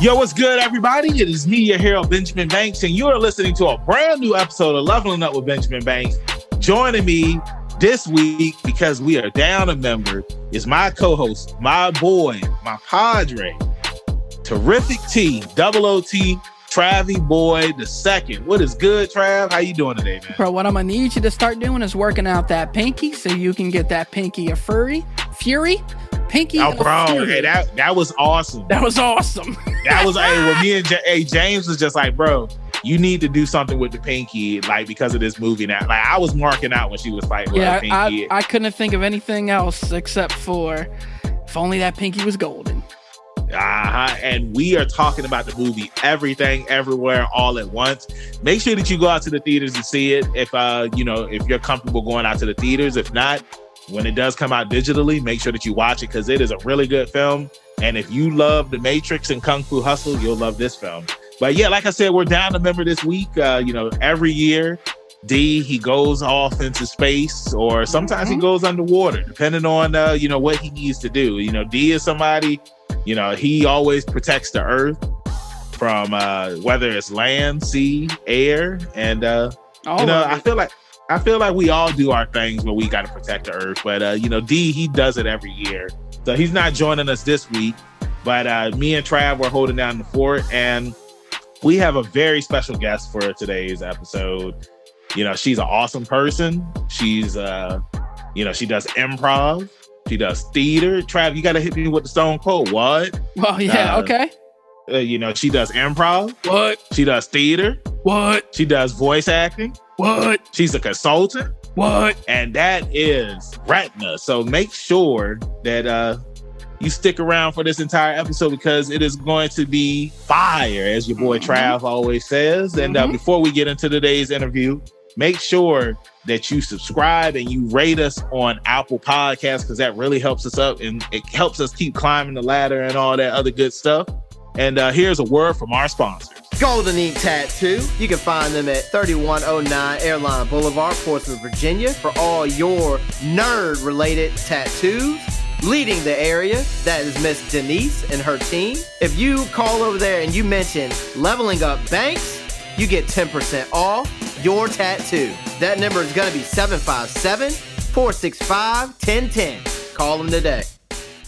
Yo, what's good, everybody? It is me, your hero, Benjamin Banks, and you are listening to a brand new episode of Leveling Up with Benjamin Banks. Joining me this week, because we are down a member, is my co-host, my boy, my padre, terrific T, double OT, Travy Boy the second. What is good, Trav? How you doing today, man? Bro, what I'm gonna need you to start doing is working out that pinky so you can get that pinky a furry, fury, pinky. Oh, bro, hey, that that was awesome. that was awesome. That was hey, well, me and J- hey, James was just like, bro, you need to do something with the pinky, like because of this movie now. Like I was marking out when she was fighting yeah, pinky. I, I couldn't think of anything else except for if only that pinky was golden. Uh-huh. And we are talking about the movie Everything Everywhere All at Once. Make sure that you go out to the theaters and see it. If uh, you know, if you're comfortable going out to the theaters. If not, when it does come out digitally, make sure that you watch it because it is a really good film. And if you love The Matrix and Kung Fu Hustle, you'll love this film. But yeah, like I said, we're down a member this week. Uh, you know, every year, D he goes off into space, or sometimes he Mhm. goes underwater, depending on uh, you know what he needs to do. You know, D is somebody you know, he always protects the earth from uh whether it's land, sea, air, and uh All you know, I feel like I feel like we all do our things where we got to protect the earth. But uh, you know, D he does it every year, so he's not joining us this week. But uh, me and Trav were holding down the fort, and we have a very special guest for today's episode. You know, she's an awesome person. She's uh, you know, she does improv. She does theater. Trav, you got to hit me with the stone cold. What? well, yeah, uh, okay. Uh, you know, she does improv. What? She does theater. What? She does voice acting. What? She's a consultant. What? and that is Ratna. so make sure that uh you stick around for this entire episode because it is going to be fire as your boy Mhm. trav always says and uh, Mhm. before we get into today's interview make sure that you subscribe and you rate us on apple Podcasts because that really helps us up and it helps us keep climbing the ladder and all that other good stuff and uh here's a word from our sponsors Golden Ink Tattoo. You can find them at 3109 Airline Boulevard, Portsmouth, Virginia, for all your nerd related tattoos. Leading the area, that is Miss Denise and her team. If you call over there and you mention Leveling Up Banks, you get 10% off your tattoo. That number is going to be 757 465 1010. Call them today.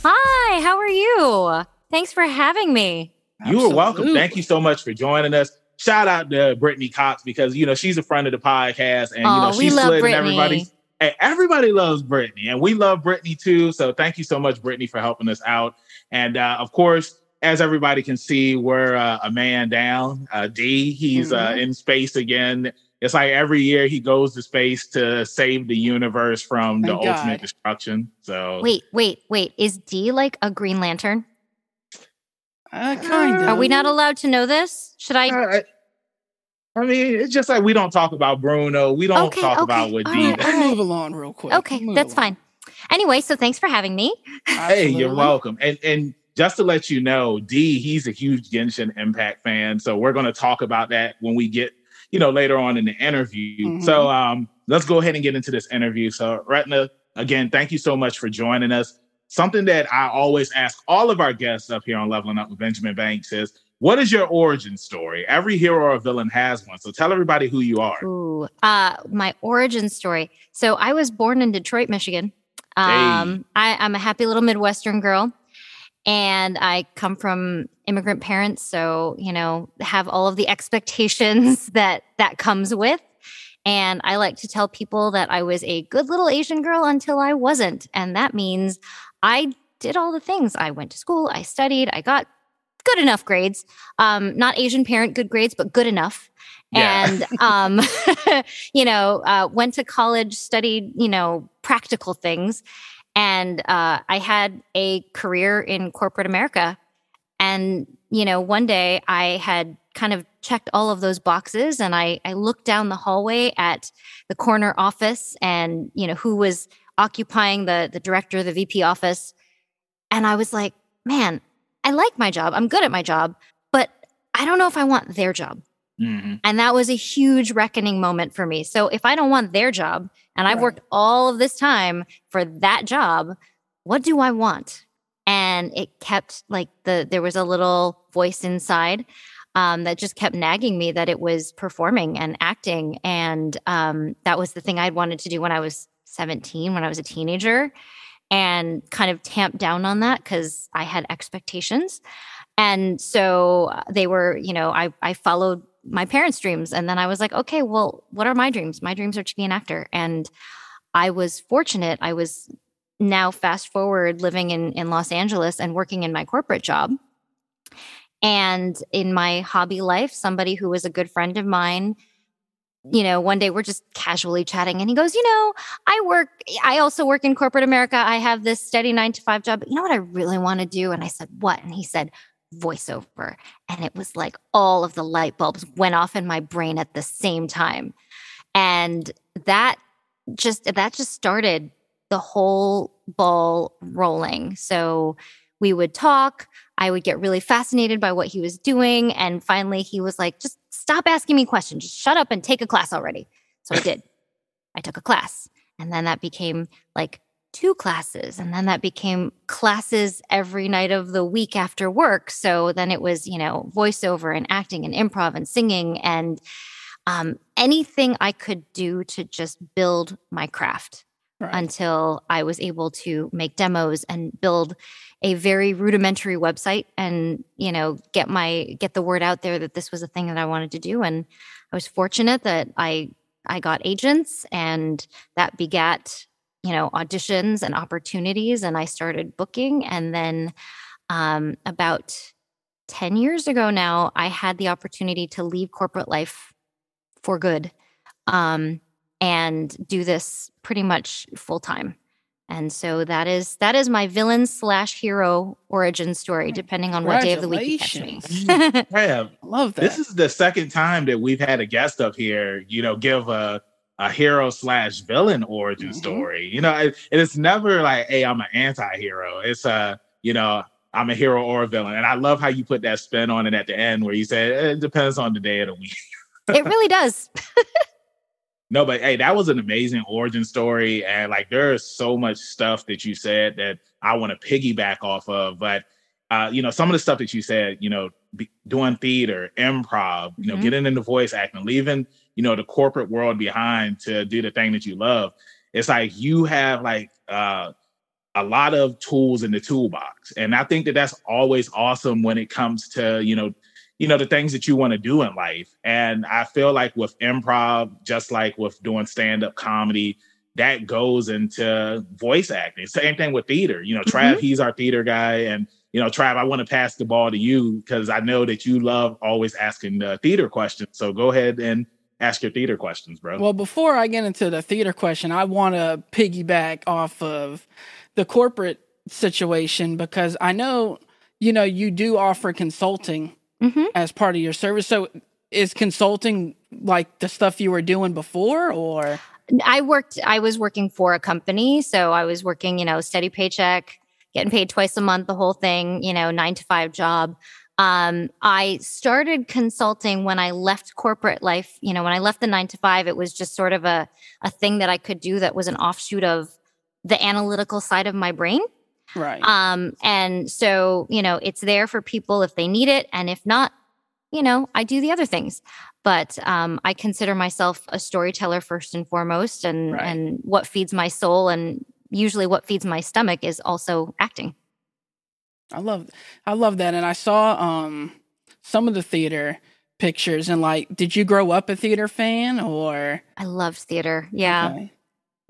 Hi, how are you? Thanks for having me. You are welcome. Thank you so much for joining us. Shout out to Brittany Cox because you know she's a friend of the podcast, and you know she's slid in everybody's. Hey, everybody loves Brittany, and we love Brittany too. So thank you so much, Brittany, for helping us out. And uh, of course, as everybody can see, we're uh, a man down. Uh, D, he's uh, Mm-hmm. in space again. It's like every year he goes to space to save the universe from the God. ultimate destruction. So Wait, wait, wait. Is D like a Green Lantern? Uh, kind of. Are we not allowed to know this? Should I? I, I mean, it's just like we don't talk about Bruno. We don't Okay, talk okay, about what all D right, does. move along real quick. Okay, Move that's along. fine. Anyway, so thanks for having me. Hey, you're welcome. And and just to let you know, D, he's a huge Genshin Impact fan. So we're going to talk about that when we get, you know, later on in the interview. Mhm. So um, let's go ahead and get into this interview. So Ratna, again, thank you so much for joining us. Something that I always ask all of our guests up here on Leveling Up with Benjamin Banks is, what is your origin story? Every hero or villain has one. So tell everybody who you are. Ooh, uh, my origin story. So I was born in Detroit, Michigan. Um, I, I'm a happy little Midwestern girl, and I come from immigrant parents, so you know have all of the expectations that that comes with. And I like to tell people that I was a good little Asian girl until I wasn't, and that means I did all the things. I went to school, I studied, I got good enough grades. Um, not Asian parent good grades, but good enough Yeah. and um, you know uh, went to college studied you know practical things and uh, i had a career in corporate america and you know one day i had kind of checked all of those boxes and i i looked down the hallway at the corner office and you know who was occupying the the director of the vp office and i was like man i like my job i'm good at my job but i don't know if i want their job Mhm. and that was a huge reckoning moment for me. So if I don't want their job and I've Right. worked all of this time for that job, what do I want? and it kept like the there was a little voice inside um, that just kept nagging me that it was performing and acting. And um, that was the thing I'd wanted to do when I was 17, when I was a teenager, and kind of tamped down on that because I had expectations. And so uh, they were, you know, I, I followed my parents' dreams. And then I was like, okay, well, what are my dreams? My dreams are to be an actor. And I was fortunate. I was now fast forward living in, in Los Angeles and working in my corporate job. And in my hobby life, somebody who was a good friend of mine, you know, one day we're just casually chatting and he goes, You know, I work, I also work in corporate America. I have this steady nine to five job. But you know what I really want to do? And I said, What? And he said, voiceover. And it was like all of the light bulbs went off in my brain at the same time. And that just, that just started the whole ball rolling. So we would talk. I would get really fascinated by what he was doing. And finally, he was like, just stop asking me questions. Just shut up and take a class already. So I did. I took a class. And then that became like two classes. And then that became classes every night of the week after work. So then it was, you know, voiceover and acting and improv and singing and um, anything I could do to just build my craft right. until I was able to make demos and build a very rudimentary website and you know get my get the word out there that this was a thing that I wanted to do. And I was fortunate that I I got agents and that begat you know auditions and opportunities and I started booking. And then um, about 10 years ago now I had the opportunity to leave corporate life for good. Um, and do this pretty much full time and so that is that is my villain slash hero origin story, depending on what day of the week you catch me. yeah, love that. This is the second time that we've had a guest up here, you know, give a a hero slash villain origin mm-hmm. story. You know, it, it's never like, hey, I'm an anti-hero. It's a, you know, I'm a hero or a villain. And I love how you put that spin on it at the end where you said it depends on the day of the week. it really does. No, but hey, that was an amazing origin story. And like there's so much stuff that you said that I want to piggyback off of. But uh, you know, some of the stuff that you said, you know, be, doing theater, improv, you know, mm-hmm. getting into voice acting, leaving, you know, the corporate world behind to do the thing that you love. It's like you have like uh a lot of tools in the toolbox. And I think that that's always awesome when it comes to, you know, you know the things that you want to do in life. And i feel like with improv just like with doing stand-up comedy that goes into voice acting. Same thing with theater. You know trav mm-hmm. he's our theater guy. And you know trav i want to pass the ball to you because i know that you love always asking the theater questions. So go ahead and ask your theater questions bro. Well before i get into the theater question i want to piggyback off of the corporate situation because i know you know you do offer consulting mm-hmm. as part of your service. So is consulting like the stuff you were doing before or I worked I was working for a company, so I was working, you know, steady paycheck, getting paid twice a month, the whole thing, you know, 9 to 5 job. Um, I started consulting when I left corporate life. You know, when I left the nine to five, it was just sort of a, a thing that I could do that was an offshoot of the analytical side of my brain. Right. Um, and so, you know, it's there for people if they need it. And if not, you know, I do the other things. But um, I consider myself a storyteller first and foremost. And, right. and what feeds my soul and usually what feeds my stomach is also acting. I love I love that. And I saw um some of the theater pictures and like did you grow up a theater fan or I loved theater. Yeah. Okay.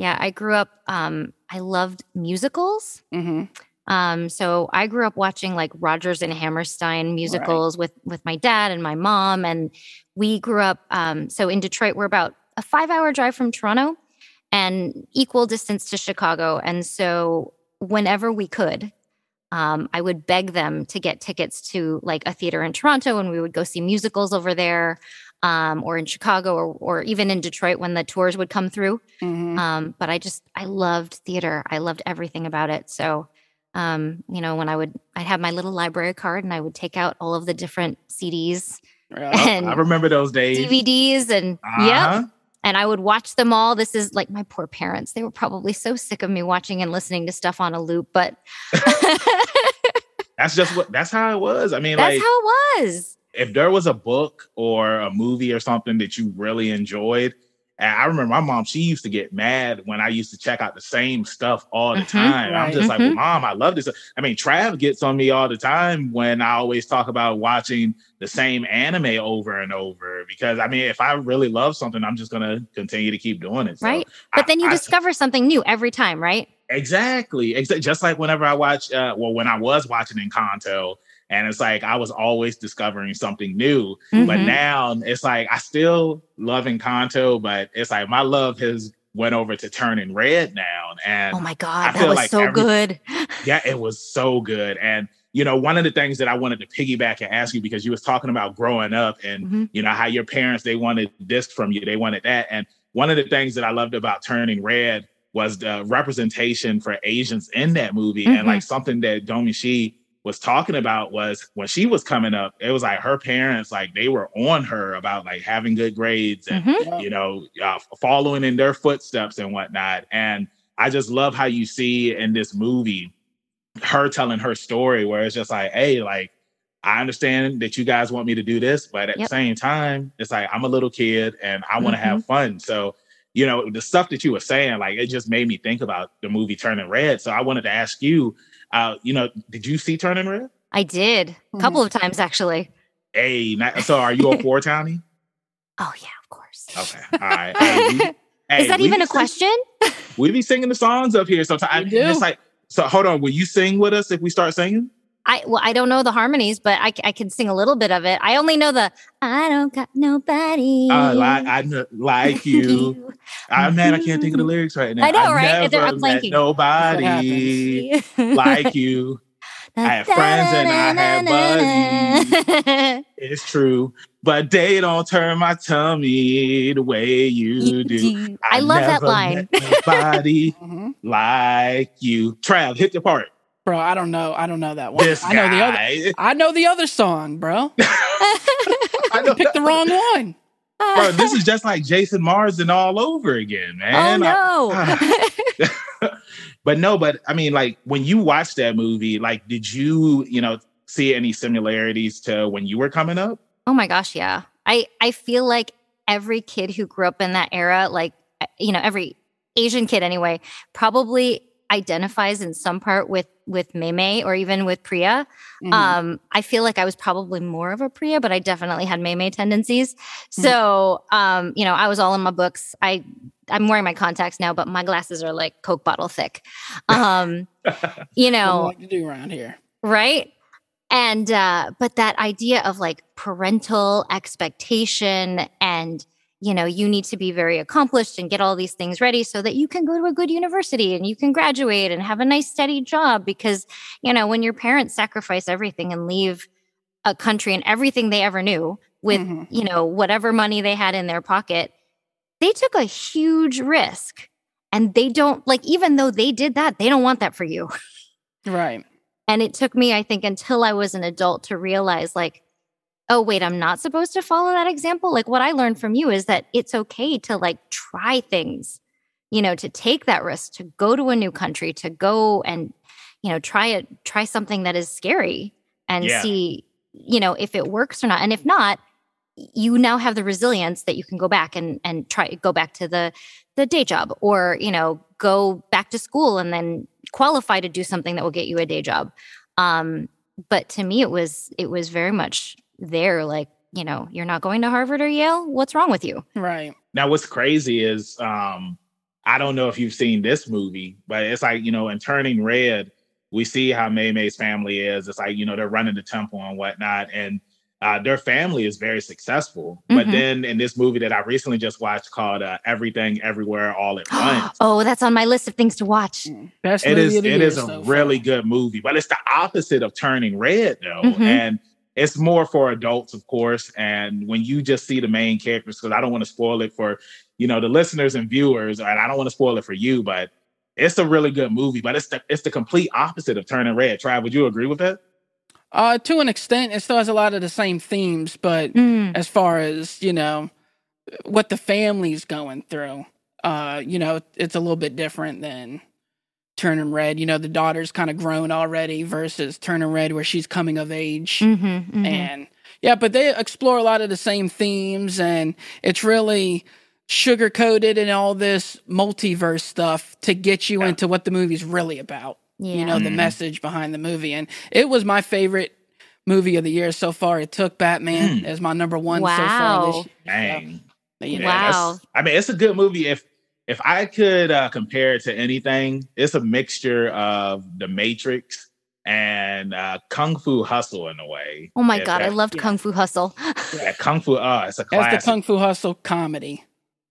Yeah, I grew up. Um, I loved musicals. Mm-hmm. Um, so I grew up watching like Rodgers and Hammerstein musicals right. with with my dad and my mom, and we grew up. Um, so in Detroit, we're about a five hour drive from Toronto, and equal distance to Chicago. And so whenever we could, um, I would beg them to get tickets to like a theater in Toronto, and we would go see musicals over there um, or in Chicago or, or even in Detroit when the tours would come through. Mm-hmm. Um, but I just, I loved theater. I loved everything about it. So, um, you know, when I would, I'd have my little library card and I would take out all of the different CDs. and I remember those days. DVDs and uh-huh. yeah. And I would watch them all. This is like my poor parents. They were probably so sick of me watching and listening to stuff on a loop, but that's just what that's how it was. I mean, That's like how it was. If there was a book or a movie or something that you really enjoyed, and I remember my mom, she used to get mad when I used to check out the same stuff all the Mhm, time. I'm just like, Mhm. well, mom, I love this. I mean, Trav gets on me all the time when I always talk about watching the same anime over and over because I mean, if I really love something, I'm just gonna continue to keep doing it. So Right. But I- then you I- discover something new every time, right? Exactly. Exa- just like whenever I watch, uh, well, when I was watching Encanto, and it's like I was always discovering something new. But Mhm. now it's like I still love Encanto, but it's like my love has went over to turning red now. And Oh my God, that was like so every- good. yeah, it was so good. And you know, one of the things that I wanted to piggyback and ask you because you was talking about growing up and Mhm. you know how your parents they wanted this from you, they wanted that. And one of the things that I loved about Turning Red was the representation for Asians in that movie. Mhm. And like something that Domee Shi was talking about was when she was coming up, it was like her parents, like they were on her about like having good grades and Mhm. you know, uh, following in their footsteps and whatnot. And I just love how you see in this movie her telling her story, where it's just like, hey, like, I understand that you guys want me to do this, but at Yep. the same time, it's like I'm a little kid and I want to have fun. So, you know, the stuff that you were saying, like, it just made me think about the movie Turning Red. So I wanted to ask you, uh, you know, did you see Turning Red? I did a couple of times actually. Hey, not, so are you a four townie? Oh yeah, of course. Okay, all right. Hey, we- hey, Is that even a sing- question? We be singing the songs up here sometimes. We do. It's like, so hold on, will you sing with us if we start singing? I well, I don't know the harmonies, but I, I can sing a little bit of it. I only know the I don't got nobody. Uh, like I kn- like you. I man, I can't think of the lyrics right now. I know, right? They're- Never I'm met blanking. nobody like you. I have friends and I have buddies. It's true, but they don't turn my tummy the way you do. I love that line. met Nobody hmm like you. Trav, hit the part. Bro, I don't know. I don't know that one. This I know the other. I know the other song, bro. I know Picked the wrong one. Bro, this is just like Jason Marsden all over again, oh man. I- no. but no, but I mean, like when you watched that movie, like, did you, you know, see any similarities to when you were coming up? Oh my gosh, yeah. I I feel like every kid who grew up in that era, like uh, you know, every Asian kid anyway, probably identifies in some part with with Mei or even with Priya. Mhm. Um, I feel like I was probably more of a Priya, but I definitely had Mei tendencies. So, um, you know, I was all in my books. I I'm wearing my contacts now, but my glasses are like Coke bottle thick. Um, you What do know, like to do around here. right and uh but that idea of like parental expectation and you know you need to be very accomplished and get all these things ready so that you can go to a good university and you can graduate and have a nice steady job because you know when your parents sacrifice everything and leave a country and everything they ever knew with Mhm. you know whatever money they had in their pocket they took a huge risk and they don't like even though they did that they don't want that for you Right. and it took me, I think, until I was an adult to realize, like, oh, wait, I'm not supposed to follow that example. Like, what I learned from you is that it's okay to like try things, you know, to take that risk, to go to a new country, to go and, you know, try it, try something that is scary and Yeah. see, you know, if it works or not. And if not, you now have the resilience that you can go back and and try go back to the the day job or you know go back to school and then qualify to do something that will get you a day job um but to me it was it was very much there like you know you're not going to harvard or yale what's wrong with you Right. Now, what's crazy is, um, I don't know if you've seen this movie, but it's like, you know, in Turning Red, we see how Mei Mei's family is. It's like, you know, they're running the temple and whatnot. And uh, their family is very successful. But Mhm. then in this movie that I recently just watched called uh, Everything Everywhere All at Once, oh that's on my list of things to watch Mm. Best it movie is of the it year is a so really far. good movie but it's the opposite of turning red though Mhm. and it's more for adults of course and when you just see the main characters because i don't want to spoil it for you know the listeners and viewers and i don't want to spoil it for you but it's a really good movie but it's the it's the complete opposite of turning red. Trav would you agree with that? Uh, to an extent, it still has a lot of the same themes, but Mm, as far as you know, what the family's going through, uh, you know, it's a little bit different than Turning Red. You know, the daughter's kind of grown already versus Turning Red, where she's coming of age. Mm-hmm, mm-hmm. And yeah, but they explore a lot of the same themes, and it's really sugar coated and all this multiverse stuff to get you Yeah. into what the movie's really about. yeah. You know, the Mhm. message behind the movie. And it was my favorite movie of the year so far. It took Batman Mm. as my number one so far Wow. this year. Dang. But, you know, Yeah, that's- Wow. I mean, it's a good movie. If if I could uh, compare it to anything, it's a mixture of The Matrix and uh, Kung Fu Hustle in a way. oh my If god, I loved yeah. Kung Fu Hustle. Yeah, Kung Fu. Uh, it's a As classic. the Kung Fu Hustle comedy.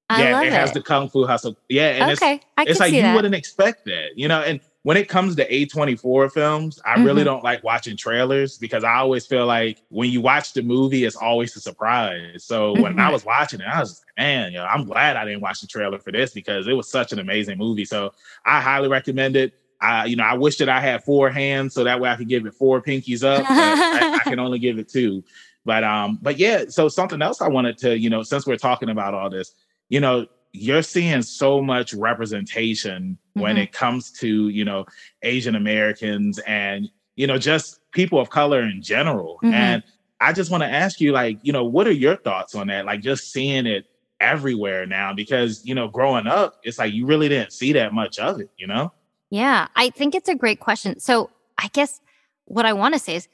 I yeah, love it it. has the Kung Fu Hustle. Yeah, and it's okay, I can it's like see you that. wouldn't expect that, you know. And when it comes to A24 films, I really Mhm. don't like watching trailers because I always feel like when you watch the movie, it's always a surprise. So when I Mhm. was watching it, I was like, man, you know, I'm glad I didn't watch the trailer for this because it was such an amazing movie. So I highly recommend it. I, you know, I wish that I had four hands so that way I could give it four pinkies up. but I, I can only give it two. But um, but yeah, so something else I wanted to, you know, since we're talking about all this, you know, you're seeing so much representation when Mhm. it comes to, you know, Asian Americans and, you know, just people of color in general. Mhm. And I just want to ask you, like, you know, what are your thoughts on that? Like just seeing it everywhere now, because you know, growing up, it's like you really didn't see that much of it, you know? Yeah, I think it's a great question. So I guess what I want to say is,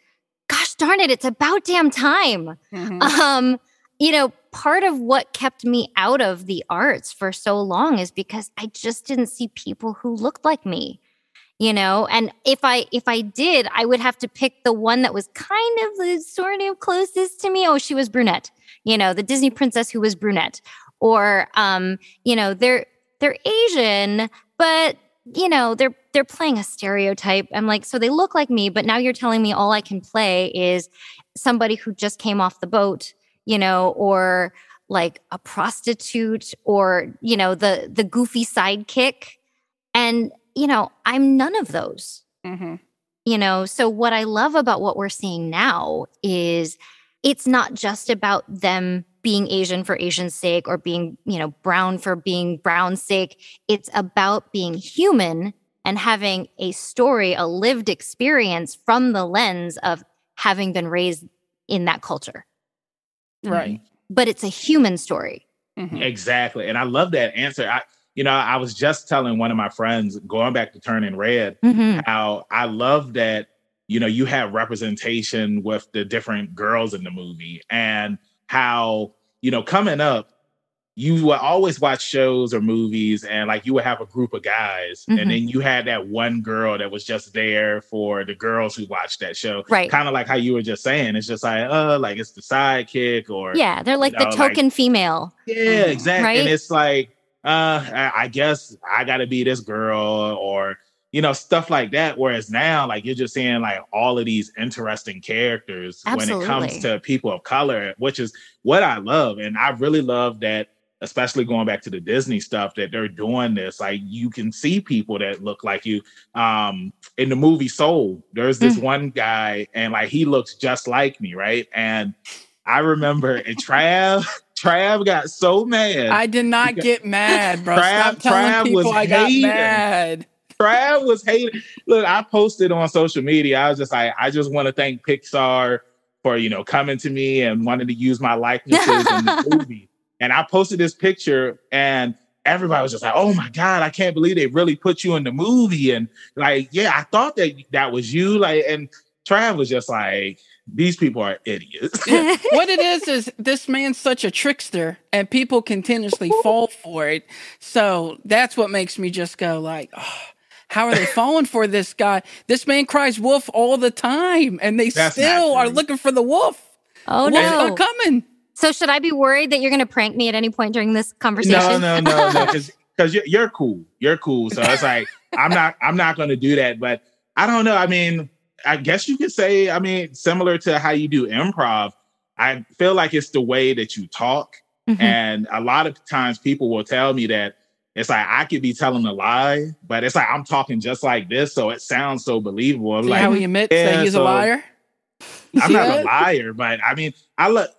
gosh darn it, it's about damn time. Mhm. Um, you know, part of what kept me out of the arts for so long is because I just didn't see people who looked like me. You know, and if I if I did, I would have to pick the one that was kind of the sort of closest to me. Oh, she was brunette. You know, the Disney princess who was brunette. Or um, you know, they're they're Asian, but you know, they're they're playing a stereotype. I'm like, so they look like me, but now you're telling me all I can play is somebody who just came off the boat, you know, or like a prostitute or, you know, the the goofy sidekick. And, you know, I'm none of those. Mhm. You know, so what I love about what we're seeing now is it's not just about them being Asian for Asian's sake or being, you know, brown for being brown's sake. It's about being human and having a story, a lived experience from the lens of having been raised in that culture. Right. But it's a human story. Mhm. Exactly. And I love that answer. I, you know, I was just telling one of my friends going back to Turning Red Mhm. how I love that, you know, you have representation with the different girls in the movie and how, you know, coming up, you would always watch shows or movies and like you would have a group of guys Mhm. and then you had that one girl that was just there for the girls who watched that show. Right. Kind of like how you were just saying. It's just like, uh, like it's the sidekick or Yeah, they're like know, the like- token female. yeah, Mhm. exactly. Right? And it's like, uh, I, I guess I gotta be this girl or you know, stuff like that. Whereas now, like you're just seeing like all of these interesting characters when it comes to people of color, which is what I love. And I really love that, especially going back to the Disney stuff, that they're doing this. Like you can see people that look like you. Um, in the movie Soul, there's this one guy, and like he looks just like me, right? And I remember and Trav, Trav got so mad. I did not get mad, bro. Trav- Stop telling Trav people was I got hating. mad. Trav was hating. Look, I posted on social media. I was just like, I just want to thank Pixar for you know coming to me and wanting to use my likenesses in the movie. And I posted this picture, and everybody was just like, "Oh my god, I can't believe they really put you in the movie." And like, yeah, I thought that that was you. Like, and Trav was just like, "These people are idiots." what it is is this man's such a trickster and people continuously fall for it so that's what makes me just go like oh, how are they falling for this guy this man cries wolf all the time and they That's still are looking for the wolf oh wolf's no. not coming So should I be worried that you're going to prank me at any point during this conversation? No, no, no, no, because you're, you're cool. You're cool. So it's like I'm not. I'm not going to do that. But I don't know. I mean, I guess you could say. I mean, similar to how you do improv. I feel like it's the way that you talk, Mhm. and a lot of times people will tell me that it's like I could be telling a lie, but it's like I'm talking just like this, so it sounds so believable. I'm See like, how he admits yeah, that he's so- a liar I'm not a liar, but I mean, I look.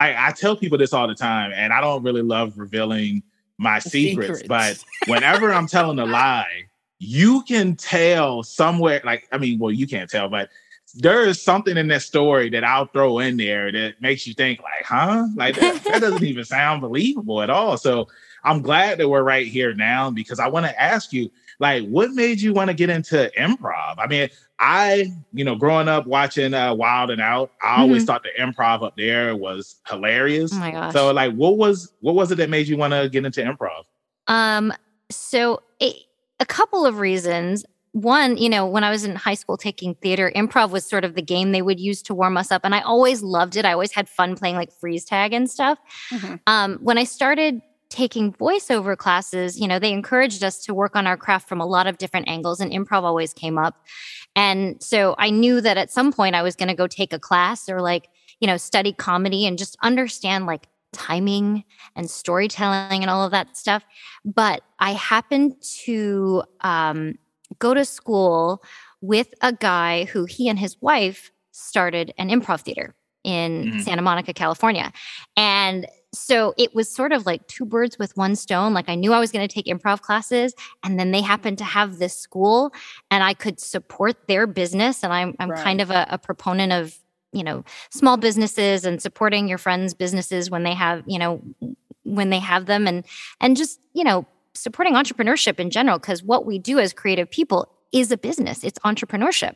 I, I tell people this all the time, and I don't really love revealing my secrets. Secrets. But whenever I'm telling a lie, you can tell somewhere, like, I mean, well, you can't tell, but there is something in that story that I'll throw in there that makes you think, like, huh? Like that, that doesn't even sound believable at all. So I'm glad that we're right here now because I want to ask you, like, what made you want to get into improv? I mean, I, you know, growing up watching uh, Wild and Out, I mm-hmm. always thought the improv up there was hilarious. Oh my gosh! So, like, what was what was it that made you want to get into improv? Um, so it, a couple of reasons. One, you know, when I was in high school taking theater, improv was sort of the game they would use to warm us up, and I always loved it. I always had fun playing like freeze tag and stuff. Mm-hmm. Um, when I started taking voiceover classes, you know, they encouraged us to work on our craft from a lot of different angles, and improv always came up. And so I knew that at some point I was going to go take a class or like, you know, study comedy and just understand like timing and storytelling and all of that stuff. But I happened to um, go to school with a guy who he and his wife started an improv theater in mm-hmm. Santa Monica, California. And so it was sort of like two birds with one stone. Like I knew I was going to take improv classes, and then they happened to have this school, and I could support their business. And I'm I'm right. kind of a, a proponent of you know small businesses and supporting your friends' businesses when they have you know when they have them, and and just you know supporting entrepreneurship in general because what we do as creative people is a business. It's entrepreneurship.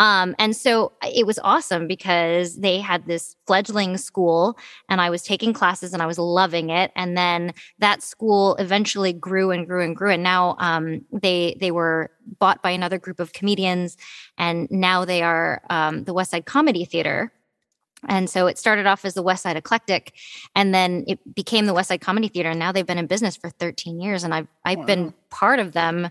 Um, and so uh, it was awesome because they had this fledgling school and I was taking classes and I was loving it. And then that school eventually grew and grew and grew. And now um, they they were bought by another group of comedians and now they are um, the West Side Comedy Theater. And so it started off as the West Side Eclectic, and then it became the West Side Comedy Theater. And now they've been in business for 13 years, and I've I've wow. been part of them,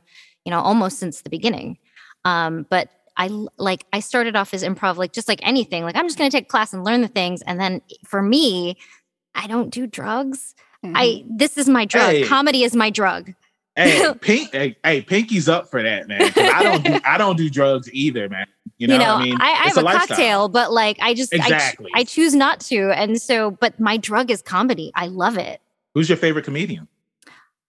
you know, almost since the beginning. Um, but I like I started off as improv, like just like anything. Like I'm just going to take a class and learn the things, and then for me, I don't do drugs. Mm-hmm. I this is my drug. Hey. Comedy is my drug. Hey, Pink, hey, hey, Pinky's up for that, man. I don't do I don't do drugs either, man. You know, you know I mean, I, I have a, a cocktail, but like I just exactly. I, I choose not to, and so, but my drug is comedy. I love it. Who's your favorite comedian?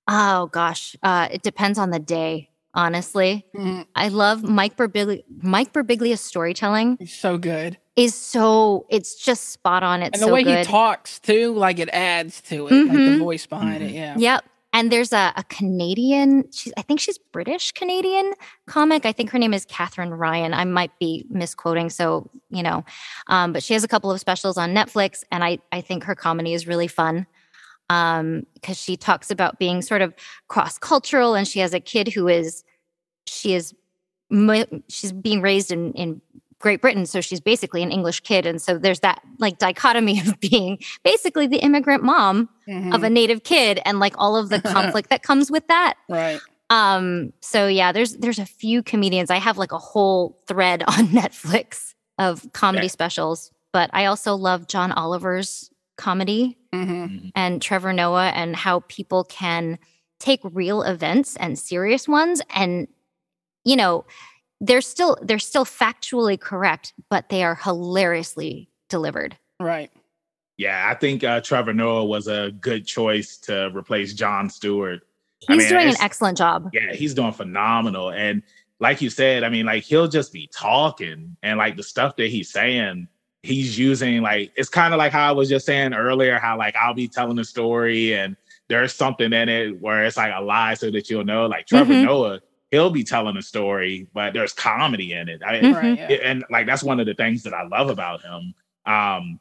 Oh gosh, uh, it depends on the day honestly. Mm. I love Mike Birbiglia. Mike Birbiglia's storytelling. He's so good. Is so it's just spot on. It's and the so way good. he talks too, like it adds to it, mm-hmm. like the mm-hmm. voice behind mm-hmm. it. Yeah. Yep. And there's a, a Canadian, she's, I think she's British Canadian comic. I think her name is Katherine Ryan. I might be misquoting, so you know, um, but she has a couple of specials on Netflix, and I I think her comedy is really fun because um, she talks about being sort of cross cultural, and she has a kid who is she is she's being raised in in Great Britain, so she's basically an English kid, and so there's that like dichotomy of being basically the immigrant mom mm-hmm. of a native kid, and like all of the conflict that comes with that. Right. Um. So yeah, there's there's a few comedians. I have like a whole thread on Netflix of comedy specials, but I also love John Oliver's comedy mm-hmm. mm-hmm. and Trevor Noah and how people can take real events and serious ones and you know, they're still they're still factually correct, but they are hilariously delivered. Right. Yeah, I think uh, Trevor Noah was a good choice to replace Jon Stewart. He's I mean, doing an excellent job. Yeah, he's doing phenomenal. And like you said, I mean, like he'll just be talking and like the stuff that he's saying, he's using like it's kind of like how I was just saying earlier, how like I'll be telling a story and there's something in it where it's like a lie so that you'll know. Like Trevor mm-hmm. Noah, he'll be telling a story, but there's comedy in it. I, mm-hmm. And like that's one of the things that I love about him. Um,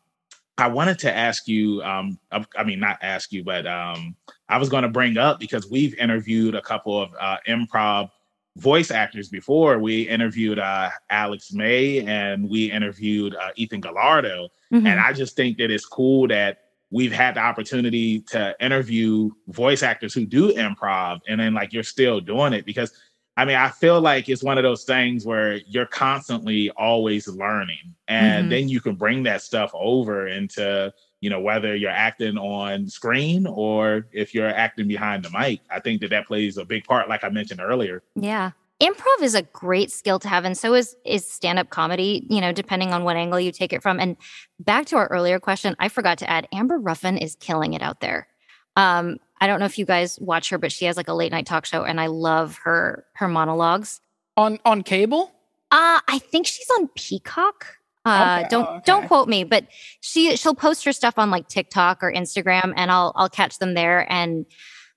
I wanted to ask you, um, I mean, not ask you, but um, I was going to bring up because we've interviewed a couple of uh, improv voice actors before. We interviewed uh, Alex May and we interviewed uh, Ethan Gallardo. Mm-hmm. And I just think that it's cool that we've had the opportunity to interview voice actors who do improv and then like you're still doing it because I mean, I feel like it's one of those things where you're constantly always learning, and mm-hmm. then you can bring that stuff over into, you know, whether you're acting on screen or if you're acting behind the mic. I think that that plays a big part, like I mentioned earlier. Yeah. Improv is a great skill to have, and so is is stand up comedy. You know, depending on what angle you take it from. And back to our earlier question, I forgot to add: Amber Ruffin is killing it out there. Um, I don't know if you guys watch her, but she has like a late night talk show, and I love her her monologues on on cable. Uh, I think she's on Peacock. Uh, Okay. don't okay. don't quote me, but she she'll post her stuff on like TikTok or Instagram, and I'll I'll catch them there. And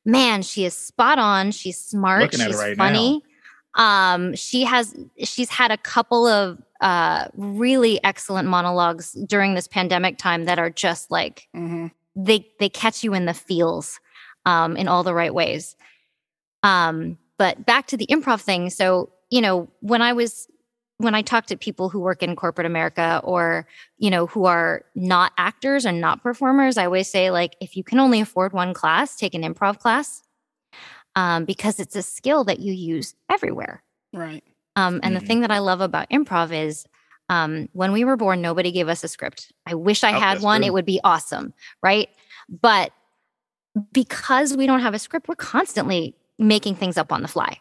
man, she is spot on. She's smart. She's right funny. Um, she has she's had a couple of uh really excellent monologues during this pandemic time that are just like hmm they they catch you in the feels um in all the right ways um but back to the improv thing so you know when i was when i talk to people who work in corporate america or you know who are not actors and not performers i always say like if you can only afford one class take an improv class um, because it's a skill that you use everywhere Right. um, and the Mhm. thing that I love about improv is um, when we were born, nobody gave us a script. I wish I Oh, had one, true. it would be awesome, right? But because we don't have a script, we're constantly making things up on the fly.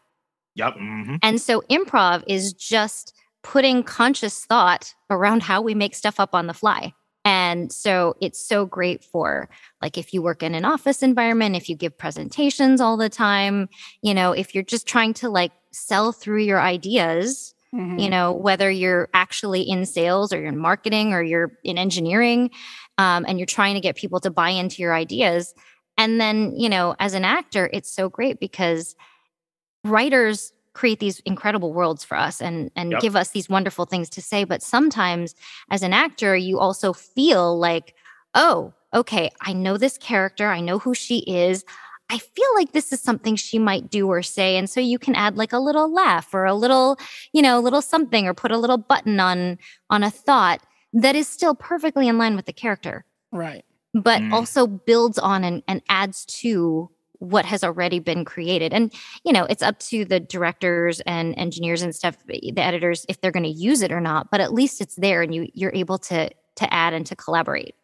Yep. hmm And so improv is just putting conscious thought around how we make stuff up on the fly. And so it's so great for like if you work in an office environment, if you give presentations all the time, you know, if you're just trying to like sell through your ideas, Mhm. you know, whether you're actually in sales or you're in marketing or you're in engineering, um, and you're trying to get people to buy into your ideas. And then, you know, as an actor, it's so great because writers create these incredible worlds for us and and Yep. give us these wonderful things to say but sometimes as an actor you also feel like oh okay i know this character i know who she is i feel like this is something she might do or say and so you can add like a little laugh or a little you know a little something or put a little button on on a thought that is still perfectly in line with the character Right. but Mm. also builds on and, and adds to what has already been created. And, you know, it's up to the directors and engineers and stuff, the editors, if they're going to use it or not, but at least it's there and you, you're able to, to add and to collaborate.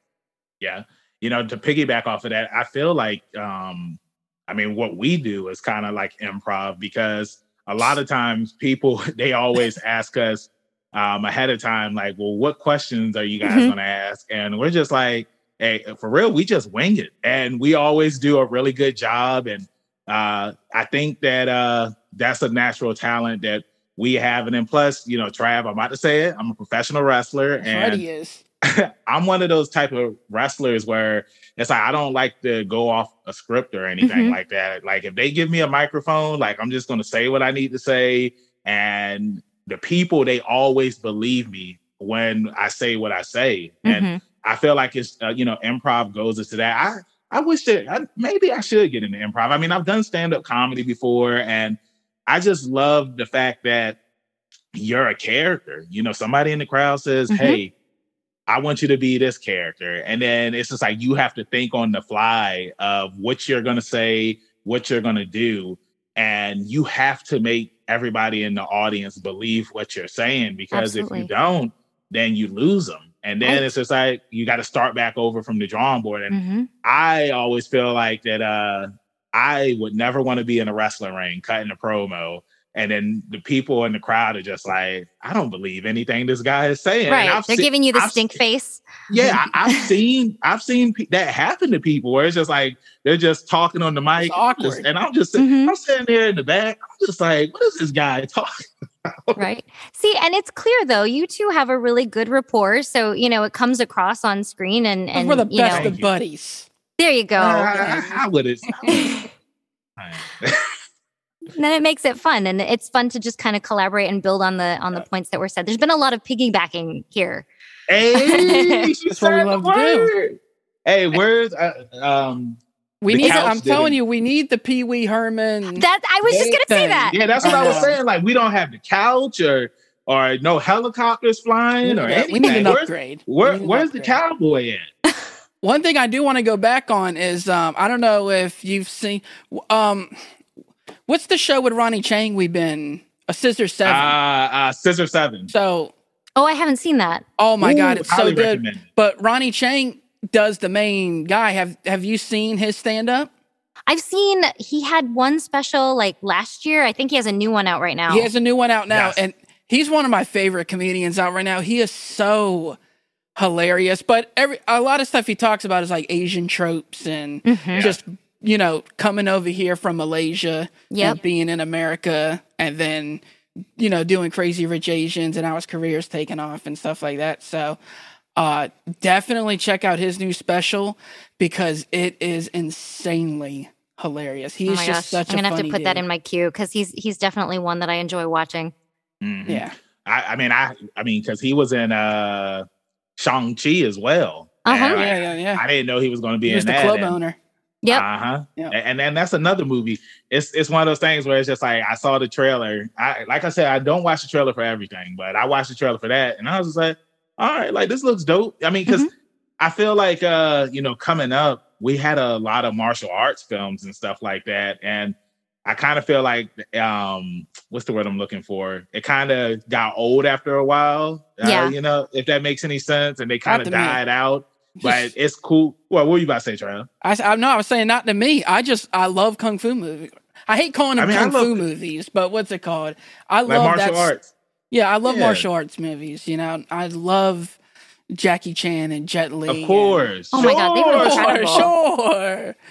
Yeah. You know, to piggyback off of that, I feel like um, I mean, what we do is kind of like improv because a lot of times people they always ask us um ahead of time, like, well, what questions are you guys Mhm. gonna ask? And we're just like, hey, for real, we just wing it. And we always do a really good job. And uh I think that uh that's a natural talent that we have. And then plus, you know, Trav, I'm about to say it, I'm a professional wrestler That's and. He is. I'm one of those type of wrestlers where it's like I don't like to go off a script or anything Mhm. like that. Like if they give me a microphone, like I'm just going to say what I need to say, and the people they always believe me when I say what I say, and Mhm. I feel like it's uh, you know improv goes into that. I I wish that I, maybe I should get into improv. I mean, I've done stand up comedy before, and I just love the fact that you're a character. You know, somebody in the crowd says, Mhm. "Hey." I want you to be this character. And then it's just like you have to think on the fly of what you're going to say, what you're going to do. And you have to make everybody in the audience believe what you're saying because if you don't, then you lose them. And then Right. it's just like you got to start back over from the drawing board. And Mhm. I always feel like that uh I would never want to be in a wrestling ring cutting a promo. And then the people in the crowd are just like, I don't believe anything this guy is saying. Right. They're se- giving you the I've stink se- face. yeah, I, I've seen I've seen pe- that happen to people where it's just like they're just talking on the mic, It's awkward. just- and I'm just Mhm. I'm sitting there in the back. I'm just like, what is this guy talking? right see and it's clear though you two have a really good rapport so you know it comes across on screen and and we're the you best know of buddies. there you go I, I, I would have. And then it makes it fun and it's fun to just kind of collaborate and build on the on the points that were said there's been a lot of piggybacking here hey, she That's what we love to do. Hey, where's uh, um? We need. couch I'm telling didn't- you, we need the Pee Wee Herman. that i was just gonna say that Yeah, that's what I was Uh, saying. Like, we don't have the couch or or no helicopters flying or anything. we need an Where's- upgrade. Where, We need an where's the cowboy at? One thing I do want to go back on is um, I don't know if you've seen um, what's the show with Ronny Chieng we've been a Scissor Seven. Uh, uh, Scissor Seven. so oh i haven't seen that oh my god, it's so good. recommend it. But Ronny Chieng does the main guy. Have Have you seen his stand up? i've seen he had one special like last year i think he has a new one out right now He has a new one out now, Yes. and he's one of my favorite comedians out right now. He is so hilarious. But every a lot of stuff he talks about is like Asian tropes and Mhm. just you know, coming over here from Malaysia Yep. and being in America and then, you know, doing crazy rich Asians and how his career's taken off and stuff like that. So uh definitely check out his new special because it is insanely hilarious. He's oh just gosh, such I'm a gonna have to funny put that in my queue because he's he's definitely one that I enjoy watching. Mhm. Yeah. I, I mean, I, I mean, because he was in uh Shang Chi as well. Uh-huh. And, like, Yeah, yeah, yeah. I didn't know he was going to be He was in the that. club and- owner. Yep. Uh huh. Yeah. And then that's another movie. It's it's one of those things where it's just like I saw the trailer. I like I said, I don't watch the trailer for everything, but I watched the trailer for that, and I was just like, all right, like this looks dope. I mean, because Mm-hmm. I feel like uh, you know, coming up, we had a lot of martial arts films and stuff like that, and I kind of feel like um, what's the word I'm looking for? It kind of got old after a while. uh, Yeah. you know, if that makes any sense, and they kind of to me. died out. But it's cool. Well, what were you about to say, Trav? I, I no, I was saying not to me. I just I love kung fu movies. I hate calling them I mean, kung love- fu movies, but what's it called? I Like love martial that. arts. Yeah, I love Yeah. martial arts movies. You know, I love Jackie Chan and Jet Li. Of and- course. Oh my God, they were Sure. incredible. Sure, sure.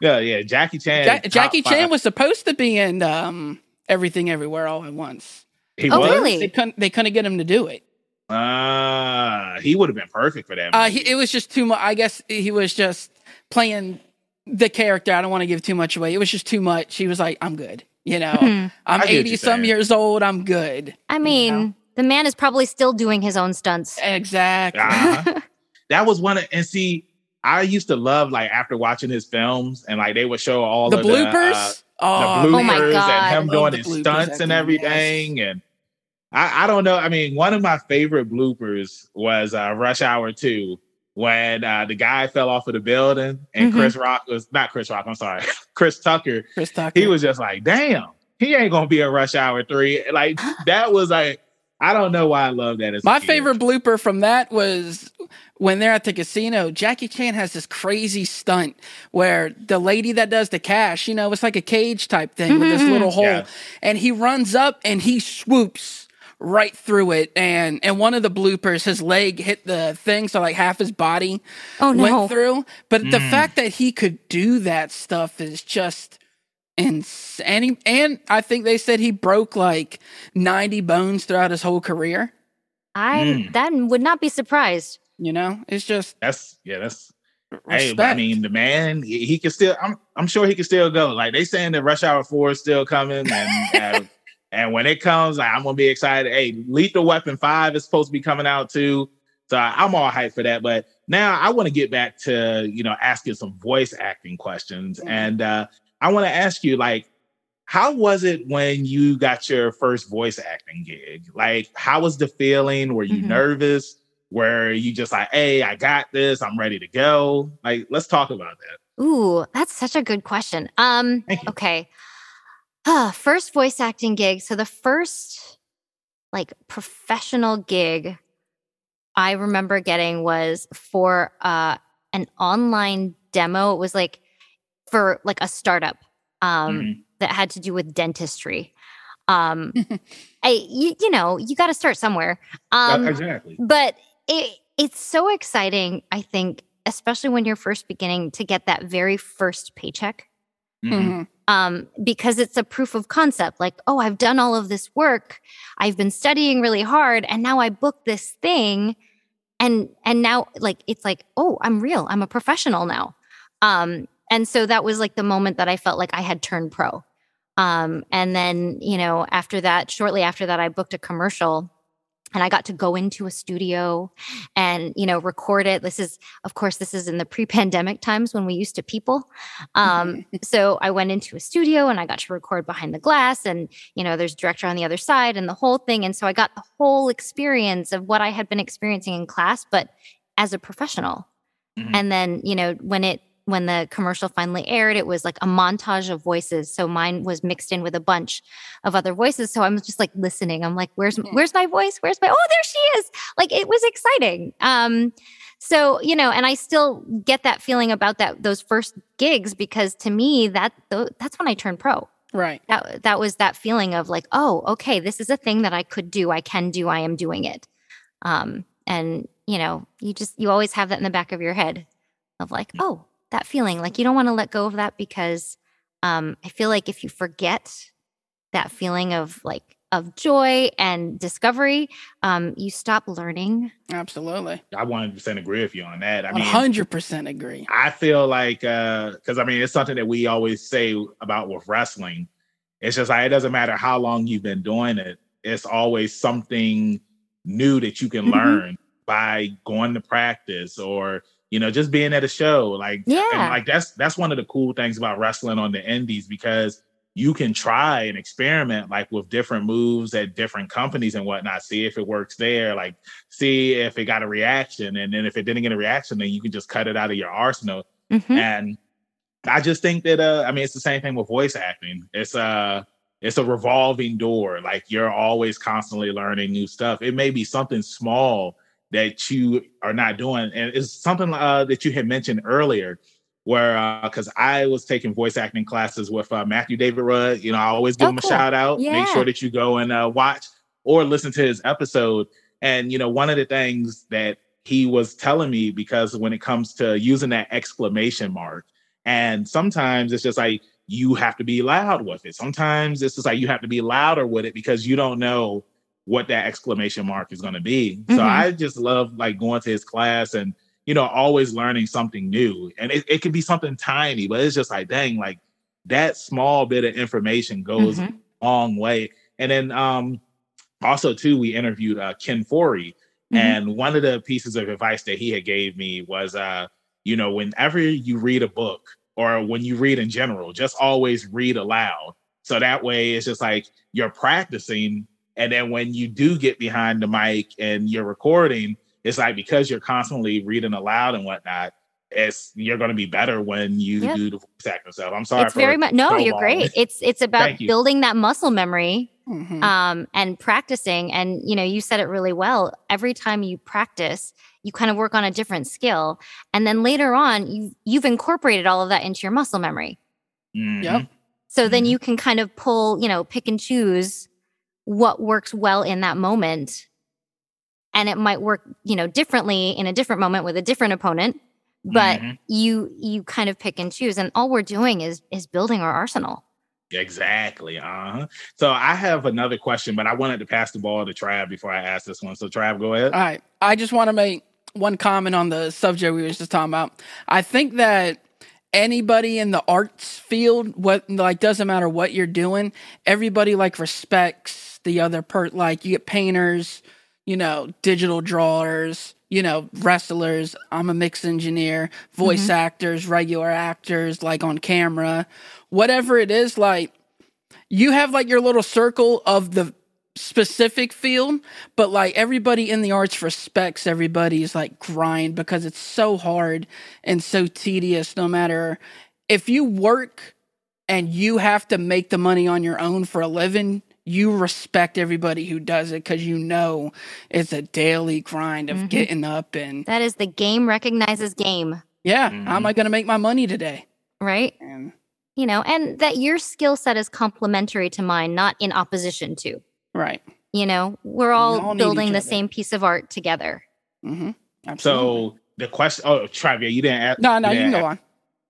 Yeah, yeah. Jackie Chan. Ja- Jackie Chan five. was supposed to be in um, Everything Everywhere All at Once. He Oh, was. really? They couldn't. They couldn't get him to do it. Uh, he would have been perfect for that. Uh, he, it was just too much. I guess he was just playing the character. I don't want to give too much away. It was just too much. He was like, "I'm good." You know, Hmm. I'm I get what 80 you're some saying. years old. I'm good. I mean, the man is probably still doing his own stunts. Exactly. Uh-huh. that was one of, and see, I used to love like after watching his films, and like they would show all the of bloopers. the, uh, oh, the bloopers Oh my God. and him doing his stunts and the end, everything. And I, I don't know. I mean, one of my favorite bloopers was uh, Rush Hour 2 when uh, the guy fell off of the building and Mhm. Chris Rock was not Chris Rock, I'm sorry, Chris Tucker. Chris Tucker. He was just like, damn, he ain't gonna be a Rush Hour 3. Like, that was like, I don't know why I love that. My favorite blooper from that was when they're at the casino. Jackie Chan has this crazy stunt where the lady that does the cash, you know, it's like a cage type thing with this little hole, Yeah. and he runs up and he swoops right through it. And and one of the bloopers, his leg hit the thing, so like half his body Oh no. went through. But the Mm. fact that he could do that stuff is just insane. And, he- and I think they said he broke like 90 bones throughout his whole career. I Mm. that would not be surprised. You know, it's just That's, yeah, that's, respect. Hey, I mean, the man, he, he can still. I'm, I'm sure he can still go. Like they saying that Rush Hour Four is still coming, and and, and when it comes, like, I'm gonna be excited. Hey, Lethal Weapon Five is supposed to be coming out too, so I'm all hyped for that. But now I want to get back to you know asking some voice acting questions, Mhm. and uh, I want to ask you like. How was it when you got your first voice acting gig? Like, how was the feeling? Were you Mhm. nervous? Were you just like, hey, I got this, I'm ready to go? Like, let's talk about that. Ooh, that's such a good question. Um, okay. Ah, first voice acting gig. So the first like professional gig I remember getting was for uh an online demo. It was like for like a startup um Mhm. that had to do with dentistry. Um I you, you know, you got to start somewhere. Um exactly. but it it's so exciting i think especially when you're first beginning to get that very first paycheck Mhm. Mhm. um, because it's a proof of concept like oh i've done all of this work i've been studying really hard and now i booked this thing and and now like it's like oh i'm real i'm a professional now um, and so that was like the moment that i felt like i had turned pro um, and then you know after that shortly after that i booked a commercial and I got to go into a studio and you know record it. This is, of course, this is in the pre-pandemic times when we used to people. Um, so I went into a studio and I got to record behind the glass, and you know there's director on the other side and the whole thing. And so I got the whole experience of what I had been experiencing in class, but as a professional. Mhm. And then you know when it when the commercial finally aired, it was like a montage of voices. So mine was mixed in with a bunch of other voices. So I'm just like listening. I'm like, where's Mhm. where's my voice? Where's my oh there she is. Like it was exciting. Um so you know, and I still get that feeling about that those first gigs because to me that that's when I turned pro. Right. That that was that feeling of like, oh, okay, this is a thing that I could do. I can do. I am doing it. Um and you know, you just you always have that in the back of your head of like, oh, that feeling. Like you don't want to let go of that because um, I feel like if you forget that feeling of like of joy and discovery, um, you stop learning. Absolutely. I 100% agree with you on that. I mean, 100% agree. I feel like, because uh, I mean, it's something that we always say about with wrestling. It's just like, it doesn't matter how long you've been doing it, it's always something new that you can mm-hmm. learn by going to practice or you know just being at a show like yeah. like that's that's one of the cool things about wrestling on the indies because you can try and experiment like with different moves at different companies and whatnot see if it works there like see if it got a reaction and then if it didn't get a reaction then you can just cut it out of your arsenal. Mm-hmm. and i just think that uh i mean it's the same thing with voice acting. It's uh it's a revolving door. Like you're always constantly learning new stuff. It may be something small that you are not doing. And it's something uh, that you had mentioned earlier, where because uh, I was taking voice acting classes with uh, Matthew David Rudd. You know, I always give oh, him a cool. shout out. Yeah. Make sure that you go and uh, watch or listen to his episode. And you know, one of the things that he was telling me because when it comes to using that exclamation mark, and sometimes it's just like you have to be loud with it. Sometimes it's just like you have to be louder with it because you don't know what that exclamation mark is going to be. Mm-hmm. So I just love like going to his class and you know always learning something new. And it, it can be something tiny, but it's just like dang, like that small bit of information goes mm-hmm. a long way. And then um also too, we interviewed uh, Ken Foree, mm-hmm. and one of the pieces of advice that he had gave me was uh you know whenever you read a book or when you read in general, just always read aloud. So that way it's just like you're practicing and then when you do get behind the mic and you're recording, it's like because you're constantly reading aloud and whatnot, it's you're going to be better when you yep. do the voice acting stuff. I'm sorry. It's very much no, you're great. It's it's about building that muscle memory mm-hmm. um, and practicing. And you know, you said it really well. Every time you practice, you kind of work on a different skill, and then later on, you you've incorporated all of that into your muscle memory. Mm-hmm. Yep. So mm-hmm. then you can kind of pull, you know, pick and choose what works well in that moment. And it might work you know differently in a different moment with a different opponent but mm-hmm. you you kind of pick and choose. And all we're doing is is building our arsenal. Exactly uh-huh. So i have another question but i wanted to pass the ball to trav before i ask this one. So trav go ahead. All right. I just want to make one comment on the subject we were just talking about. I think that anybody in the arts field what like doesn't matter what you're doing everybody like respects the other part like you get painters you know digital drawers you know wrestlers. I'm a mix engineer voice mm-hmm. actors regular actors like on camera. Whatever it is like you have like your little circle of the specific field but like everybody in the arts respects everybody's like grind because it's so hard and so tedious no matter if you work and you have to make the money on your own for a living you respect everybody who does it because you know it's a daily grind of mm-hmm. getting up and that is the game recognizes game. Yeah mm-hmm. how am i going to make my money today? Right. And you know and that your skill set is complementary to mine not in opposition to. Right. You know we're all, all building the same piece of art together. Mm-hmm. so the question oh Travia, you didn't ask no no you, you can go on.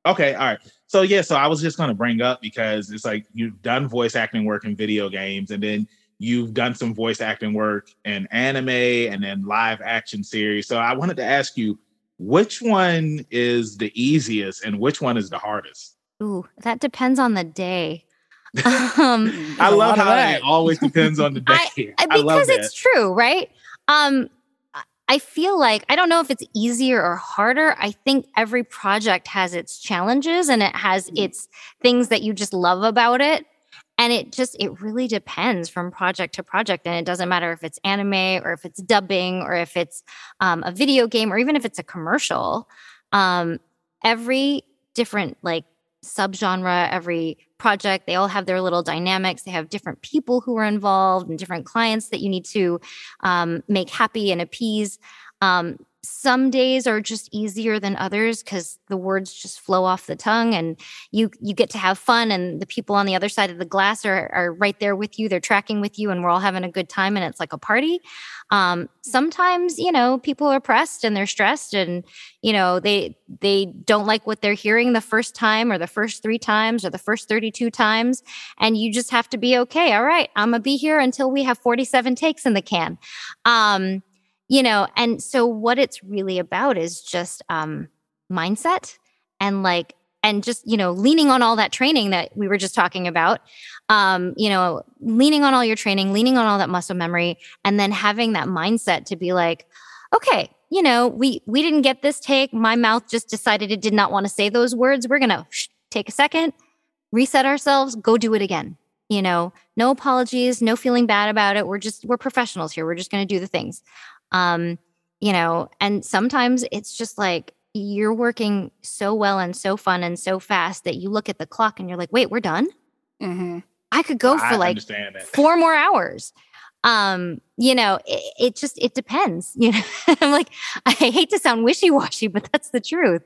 Okay all right so yeah, so I was just going to bring up because it's like you've done voice acting work in video games, and then you've done some voice acting work in anime, and then live action series. So I wanted to ask you, which one is the easiest, and which one is the hardest? Ooh, that depends on the day. Um, I love how it always depends on the day. I, because it's true, right? Um, I feel like I don't know if it's easier or harder. I think every project has its challenges and it has mm-hmm. its things that you just love about it. And it just, it really depends from project to project. And it doesn't matter if it's anime or if it's dubbing or if it's um, a video game or even if it's a commercial. Um, every different like subgenre, every project. They all have their little dynamics. They have different people who are involved and different clients that you need to um, make happy and appease. Um, some days are just easier than others because the words just flow off the tongue and you you get to have fun and the people on the other side of the glass are, are right there with you they're tracking with you and we're all having a good time and it's like a party. Um, sometimes you know people are pressed and they're stressed and you know they they don't like what they're hearing the first time or the first three times or the first 32 times and you just have to be okay. All right i'm gonna be here until we have 47 takes in the can. Um, you know and so what it's really about is just um mindset and like and just you know leaning on all that training that we were just talking about um you know leaning on all your training leaning on all that muscle memory and then having that mindset to be like okay you know we we didn't get this take. My mouth just decided it did not want to say those words. We're gonna sh- take a second reset ourselves go do it again. You know no apologies no feeling bad about it. We're just we're professionals here. We're just gonna do the things um, you know, and sometimes it's just like you're working so well and so fun and so fast that you look at the clock and you're like, wait, we're done. Mm-hmm. I could go for like four more hours. Um, you know, it, it just it depends. You know, I'm like, I hate to sound wishy washy, but that's the truth.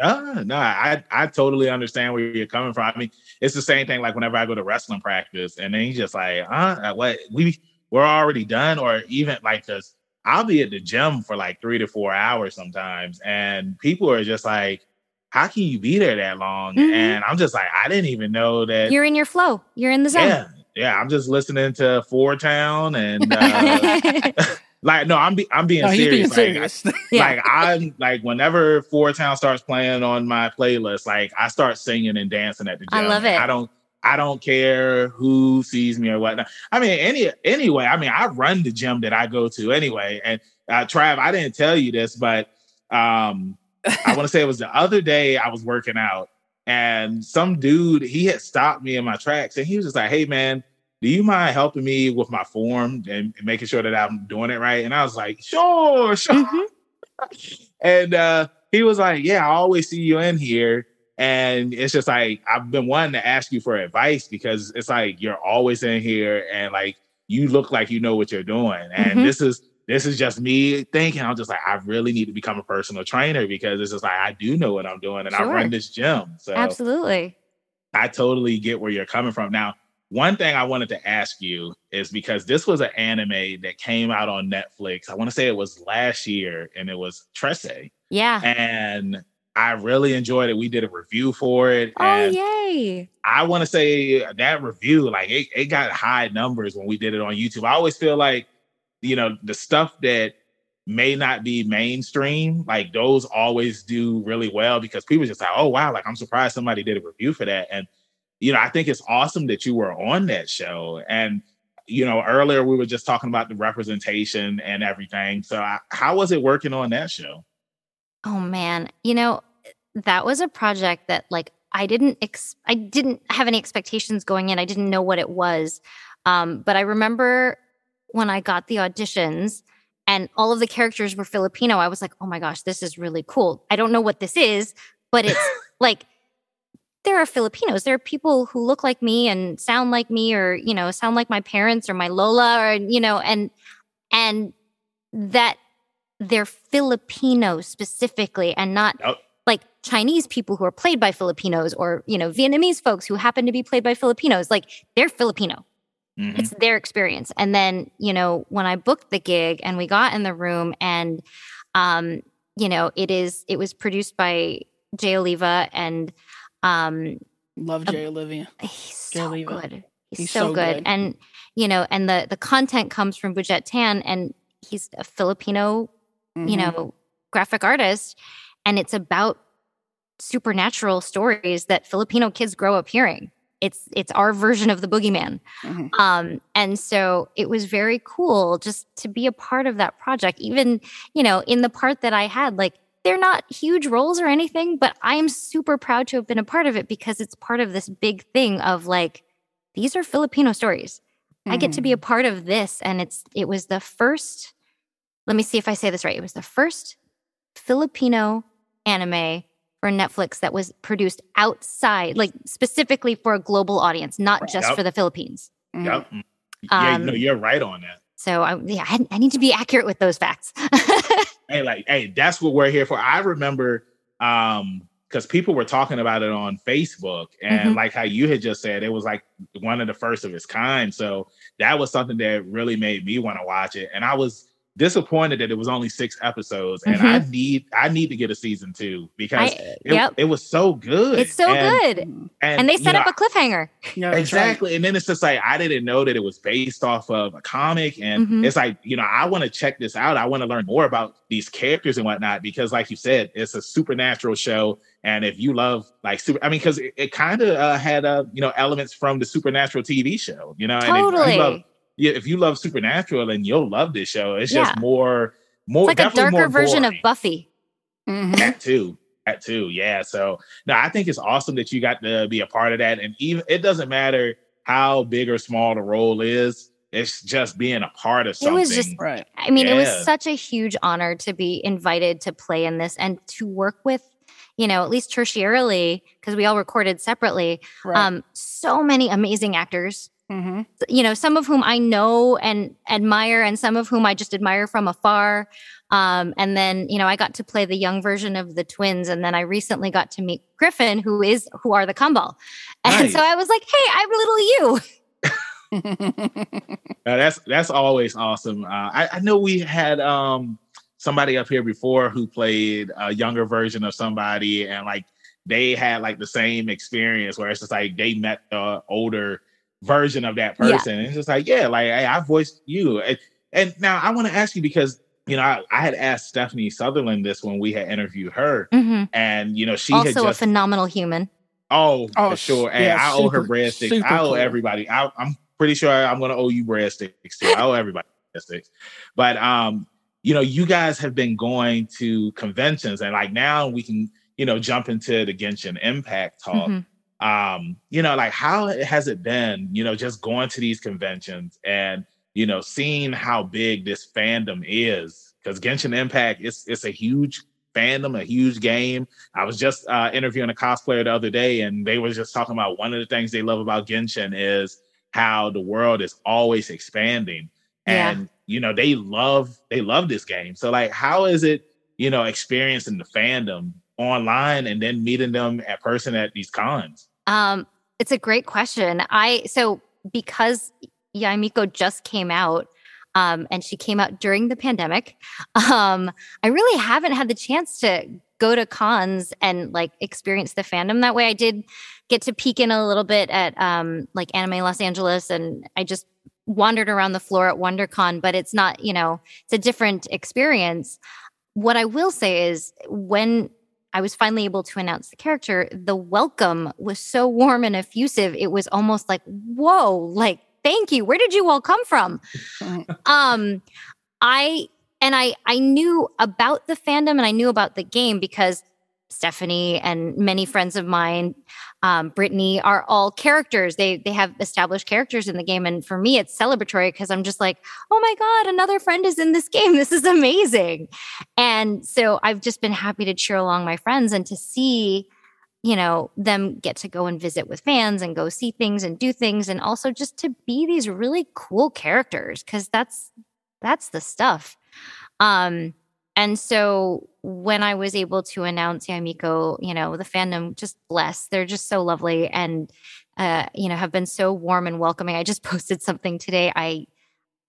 Uh, no, I I totally understand where you're coming from. I mean, it's the same thing like whenever I go to wrestling practice, and then he's just like, huh, what we we're already done, or even like this I'll be at the gym for like three to four hours sometimes, and people are just like, "How can you be there that long?" Mm-hmm. And I'm just like, I didn't even know that you're in your flow. You're in the zone. Yeah, yeah. I'm just listening to Four Town and. Uh, like no, I'm be, I'm being no, serious. Being like, serious. I, yeah. like I'm like whenever Four Town starts playing on my playlist, like I start singing and dancing at the gym. I love it. I don't I don't care who sees me or whatnot. I mean, any anyway. I mean, I run the gym that I go to anyway. And uh, Trav, I didn't tell you this, but um, I want to say it was the other day I was working out, and some dude he had stopped me in my tracks, and he was just like, "Hey, man." Do you mind helping me with my form and making sure that I'm doing it right? And I was like, sure, sure. Mm-hmm. and uh, he was like, yeah, I always see you in here and it's just like I've been wanting to ask you for advice because it's like you're always in here and like you look like you know what you're doing. And mm-hmm. this is this is just me thinking, I'm just like, I really need to become a personal trainer because it's just like I do know what I'm doing and sure. I run this gym. So absolutely. I totally get where you're coming from. Now, one thing I wanted to ask you is because this was an anime that came out on Netflix. I want to say it was last year and it was Trese. Yeah. And I really enjoyed it. We did a review for it. Oh, yay. I want to say that review, like it, it got high numbers when we did it on YouTube. I always feel like, you know, the stuff that may not be mainstream, like those always do really well because people just like, oh wow, like I'm surprised somebody did a review for that. And you know, I think it's awesome that you were on that show. And you know, earlier we were just talking about the representation and everything. So, I, how was it working on that show? Oh man, you know, that was a project that like I didn't ex- I didn't have any expectations going in. I didn't know what it was. Um, but I remember when I got the auditions and all of the characters were Filipino, I was like, "Oh my gosh, this is really cool." I don't know what this is, but it's like there are Filipinos. There are people who look like me and sound like me or, you know, sound like my parents or my Lola or you know, and and that they're Filipino specifically and not Chinese people who are played by Filipinos or, you know, Vietnamese folks who happen to be played by Filipinos. Like they're Filipino. Mm-hmm. It's their experience. And then, you know, when I booked the gig and we got in the room and um, you know, it is it was produced by Jay Oliva and um love Jay Oliva. He's Jay so Oliva. good. He's, he's so, so good. good. And you know, and the the content comes from Budjette Tan and he's a Filipino, mm-hmm. you know, graphic artist and it's about supernatural stories that Filipino kids grow up hearing. It's it's our version of the boogeyman, mm-hmm. um, and so it was very cool just to be a part of that project. Even you know, in the part that I had, like they're not huge roles or anything, but I'm super proud to have been a part of it because it's part of this big thing of like these are Filipino stories. Mm-hmm. I get to be a mm. part of this, and it's it was the first. Let me see if I say this right. It was the first Filipino anime for Netflix that was produced outside, like specifically for a global audience, not just yep. for the Philippines. Yep. Mm. Yeah, um, no, you're right on that. So I, yeah, I, I need to be accurate with those facts. hey, like, hey, that's what we're here for. I remember um because people were talking about it on Facebook, and mm-hmm. like how you had just said, it was like one of the first of its kind. So that was something that really made me want to watch it. And I was disappointed that it was only six episodes, and mm-hmm. I need I need to get a season two because I, it, yep. it, was so good. It's so and, good, and, and, they set up know, a cliffhanger. Yeah, exactly, right. and then it's just like I didn't know that it was based off of a comic, and mm-hmm. it's like you know I want to check this out. I want to learn more about these characters and whatnot because, like you said, it's a supernatural show. And if you love like super, I mean, because it, it kind of uh, had uh, you know elements from the supernatural TV show, you know, totally. and if you love yeah, if you love Supernatural, then you'll love this show. It's yeah. just more, more it's like a darker version of Buffy. Mm-hmm. That too, that too, yeah. So no, I think it's awesome that you got to be a part of that, and even it doesn't matter how big or small the role is. It's just being a part of something. It was just, right. I mean, yeah. it was such a huge honor to be invited to play in this and to work with you know, at least tertiarily, because we all recorded separately, right. um, so many amazing actors Mm-hmm. You know, some of whom I know and admire, and some of whom I just admire from afar. Um, and then, you know, I got to play the young version of the twins, and then I recently got to meet Griffin, who is who are the Kambal. And nice. so I was like, "Hey, I'm little you." uh, that's that's always awesome. Uh, I, I, know we had um, somebody up here before who played a younger version of somebody, and like they had like the same experience where it's just like they met the older version of that person. Yeah. And it's just like, yeah, like hey, I voiced you. And, and now I want to ask you because you know I, I, had asked Stephanie Southerland this when we had interviewed her, mm-hmm. and you know she also had just, a phenomenal human. Oh, oh for sure. And yeah, I owe her breadsticks. I owe cool. everybody. I, am pretty sure I'm going to owe you breadsticks too. I owe everybody breadsticks. But um, you know, you guys have been going to conventions, and like now we can you know jump into the Genshin Impact talk. Mm-hmm um you know like how has it been you know just going to these conventions and you know seeing how big this fandom is? Because genshin impact it's it's a huge fandom a huge game. I was just uh interviewing a cosplayer the other day and they were just talking about one of the things they love about genshin is how the world is always expanding. And yeah. you know they love they love this game. So like how is it you know experiencing the fandom online and then meeting them at person at these cons um, it's a great question. I so because Yae Miko just came out, um, and she came out during the pandemic. Um, I really haven't had the chance to go to cons and like experience the fandom that way. I did get to peek in a little bit at um, like Anime Los Angeles, and I just wandered around the floor at WonderCon, but it's not, you know, it's a different experience. What I will say is when I was finally able to announce the character, the welcome was so warm and effusive. It was almost like, whoa, like, thank you. Where did you all come from? um, I and I I knew about the fandom and I knew about the game because Stephanie and many friends of mine, um, Brittany, are all characters. They they have established characters in the game, and for me, it's celebratory because I'm just like, oh my god, another friend is in this game. This is amazing, and so I've just been happy to cheer along my friends and to see, you know, them get to go and visit with fans and go see things and do things, and also just to be these really cool characters because that's that's the stuff. Um, and so when I was able to announce Yae Miko, you know, the fandom just blessed. They're just so lovely and uh, you know, have been so warm and welcoming. I just posted something today. I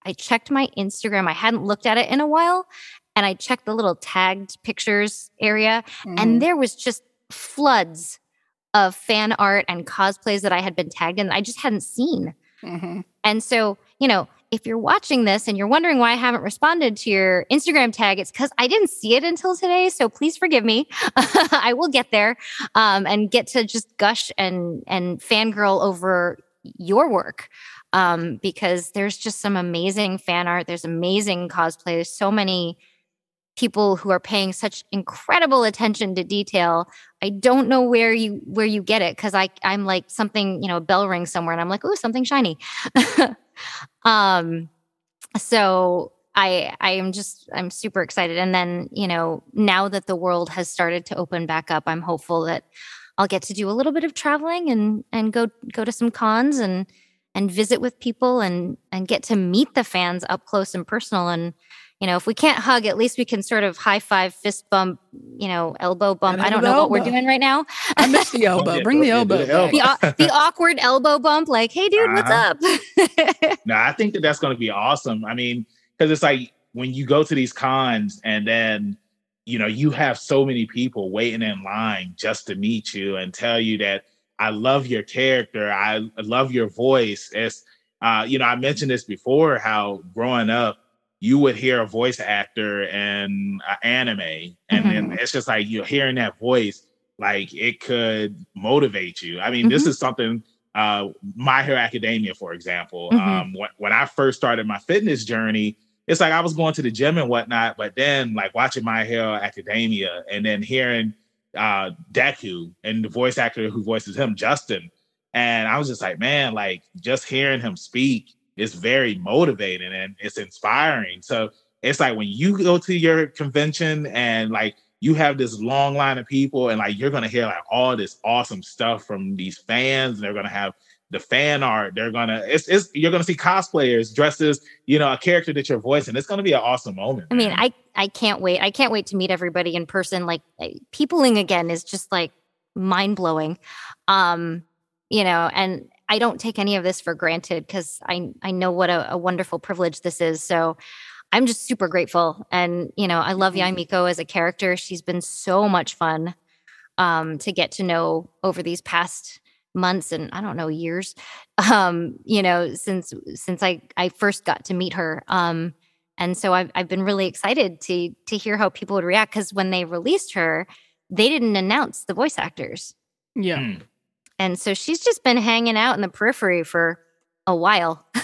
I checked my Instagram. I hadn't looked at it in a while. And I checked the little tagged pictures area, mm. and there was just floods of fan art and cosplays that I had been tagged in I just hadn't seen. Mm-hmm. And so, you know, if you're watching this and you're wondering why I haven't responded to your Instagram tag, it's because I didn't see it until today. So please forgive me. I will get there um, and get to just gush and and fangirl over your work um, because there's just some amazing fan art. There's amazing cosplay. There's so many people who are paying such incredible attention to detail. I don't know where you where you get it because I I'm like something you know a bell rings somewhere and I'm like oh something shiny. um, so I I am just I'm super excited. And then you know now that the world has started to open back up, I'm hopeful that I'll get to do a little bit of traveling and and go go to some cons and and visit with people and and get to meet the fans up close and personal and you know if we can't hug at least we can sort of high five fist bump you know elbow bump i don't know elbow. what we're doing right now i miss the elbow bring the elbow the, the, awkward elbow bump like hey dude uh-huh. what's up no i think that that's going to be awesome i mean because it's like when you go to these cons and then you know you have so many people waiting in line just to meet you and tell you that I love your character. I love your voice. As uh, you know, I mentioned this before how growing up, you would hear a voice actor in uh, anime, and mm-hmm. then it's just like you're hearing that voice, like it could motivate you. I mean, mm-hmm. this is something. Uh, My Hero Academia, for example, mm-hmm. um, when, when I first started my fitness journey, it's like I was going to the gym and whatnot, but then like watching My Hero Academia and then hearing uh Deku and the voice actor who voices him, Justin. And I was just like, man, like just hearing him speak is very motivating and it's inspiring. So it's like when you go to your convention and like you have this long line of people and like you're gonna hear like all this awesome stuff from these fans, and they're gonna have the fan art. They're gonna it's, it's you're gonna see cosplayers dressed as you know a character that you're voicing. It's gonna be an awesome moment. I mean, I I can't wait. I can't wait to meet everybody in person. Like peopling again is just like mind blowing. Um, you know, and I don't take any of this for granted because I I know what a, a, wonderful privilege this is. So I'm just super grateful. And you know, I love mm-hmm. Yae Miko as a character. She's been so much fun um, to get to know over these past months and I don't know years um you know since since I I first got to meet her um and so I've I've been really excited to to hear how people would react cuz when they released her they didn't announce the voice actors yeah mm. And so she's just been hanging out in the periphery for a while.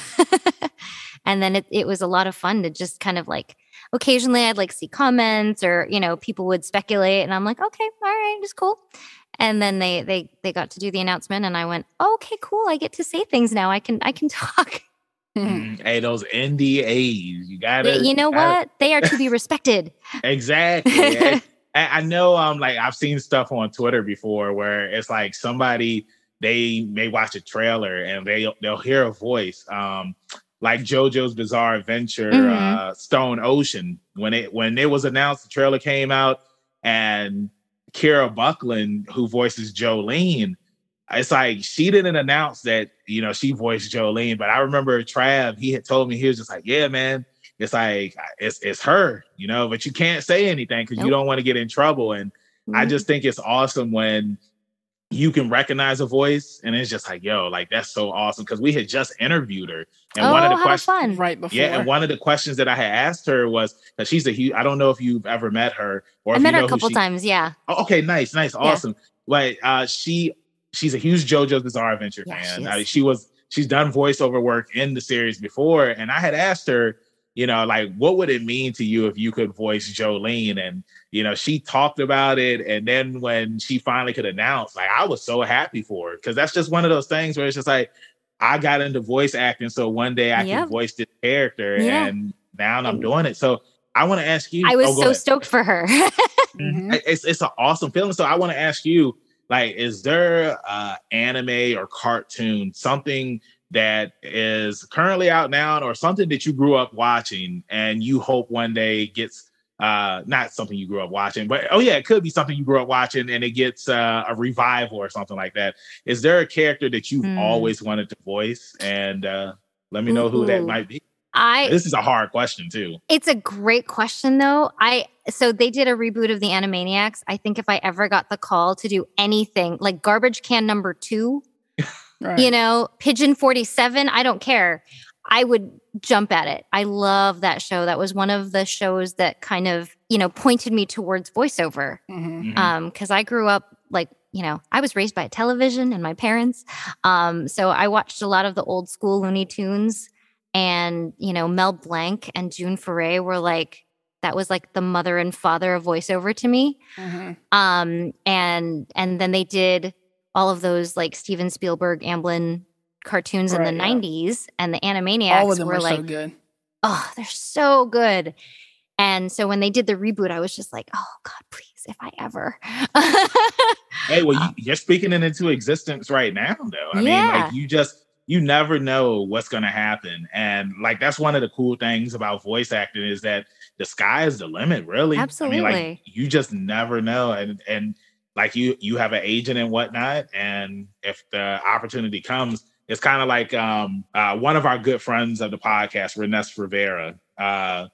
And then it, it was a lot of fun to just kind of like occasionally I'd like see comments or you know people would speculate and I'm like okay all right it's cool. And then they they they got to do the announcement and i went okay cool i get to say things now i can i can talk. Mm, hey those ndas you gotta you know gotta, what? They are to be respected. Exactly I, know um like i've seen stuff on twitter before where it's like somebody they may watch a trailer and they they'll hear a voice um like JoJo's Bizarre Adventure, mm-hmm. uh, Stone Ocean. When it when it was announced, the trailer came out, and Kira Buckland, who voices Jolyne, it's like she didn't announce that, you know, she voiced Jolyne, but I remember Trav, he had told me, he was just like, yeah, man, it's like, it's, it's her, you know, but you can't say anything because nope. you don't want to get in trouble. And mm-hmm. I just think it's awesome when you can recognize a voice and it's just like yo like that's so awesome because we had just interviewed her and oh, one of the questions right before yeah and one of the questions that i had asked her was that she's a huge i don't know if you've ever met her or i met her a couple she, times yeah oh, okay nice nice awesome yeah. but uh she she's a huge jojo's bizarre adventure yeah, fan she, I mean, she was she's done voiceover work in the series before and i had asked her you know, like what would it mean to you if you could voice Jolyne? And, you know, she talked about it. And then when she finally could announce, like, I was so happy for her because that's just one of those things where it's just like, I got into voice acting. So one day I yep. can voice this character yeah. and now I'm doing it. So I want to ask you. I was oh, so ahead. stoked for her. mm-hmm. It's, it's an awesome feeling. So I want to ask you, like, is there uh anime or cartoon, something that is currently out now or something that you grew up watching and you hope one day gets uh not something you grew up watching but oh yeah it could be something you grew up watching and it gets uh, a revival or something like that is there a character that you've mm. always wanted to voice and uh let me know Ooh. who that might be I this is a hard question too. It's a great question though. I so they did a reboot of the Animaniacs. I think if I ever got the call to do anything like garbage can number 2 Right. You know, Pigeon 47, I don't care. I would jump at it. I love that show. That was one of the shows that kind of, you know, pointed me towards voiceover. Mm-hmm. mm-hmm. Um, cuz I grew up like, you know, I was raised by television and my parents. Um, so I watched a lot of the old school Looney Tunes and, you know, Mel Blanc and June Foray were like that was like the mother and father of voiceover to me. Mm-hmm. Um, and and then they did all of those like Steven Spielberg, Amblin cartoons right, in the yeah. 90s and the Animaniacs all of them were like, so good. oh, they're so good. And so when they did the reboot, I was just like, oh God, please, if I ever. hey, well, you, uh, are speaking it into existence right now, though. I yeah. mean, like you just you never know what's going to happen. And like, that's one of the cool things about voice acting is that the sky is the limit, really. Absolutely. I mean, like, you just never know. And, and like you, you have an agent and whatnot. And if the opportunity comes, it's kind of like um, uh, one of our good friends of the podcast, Renes Rivera. Uh,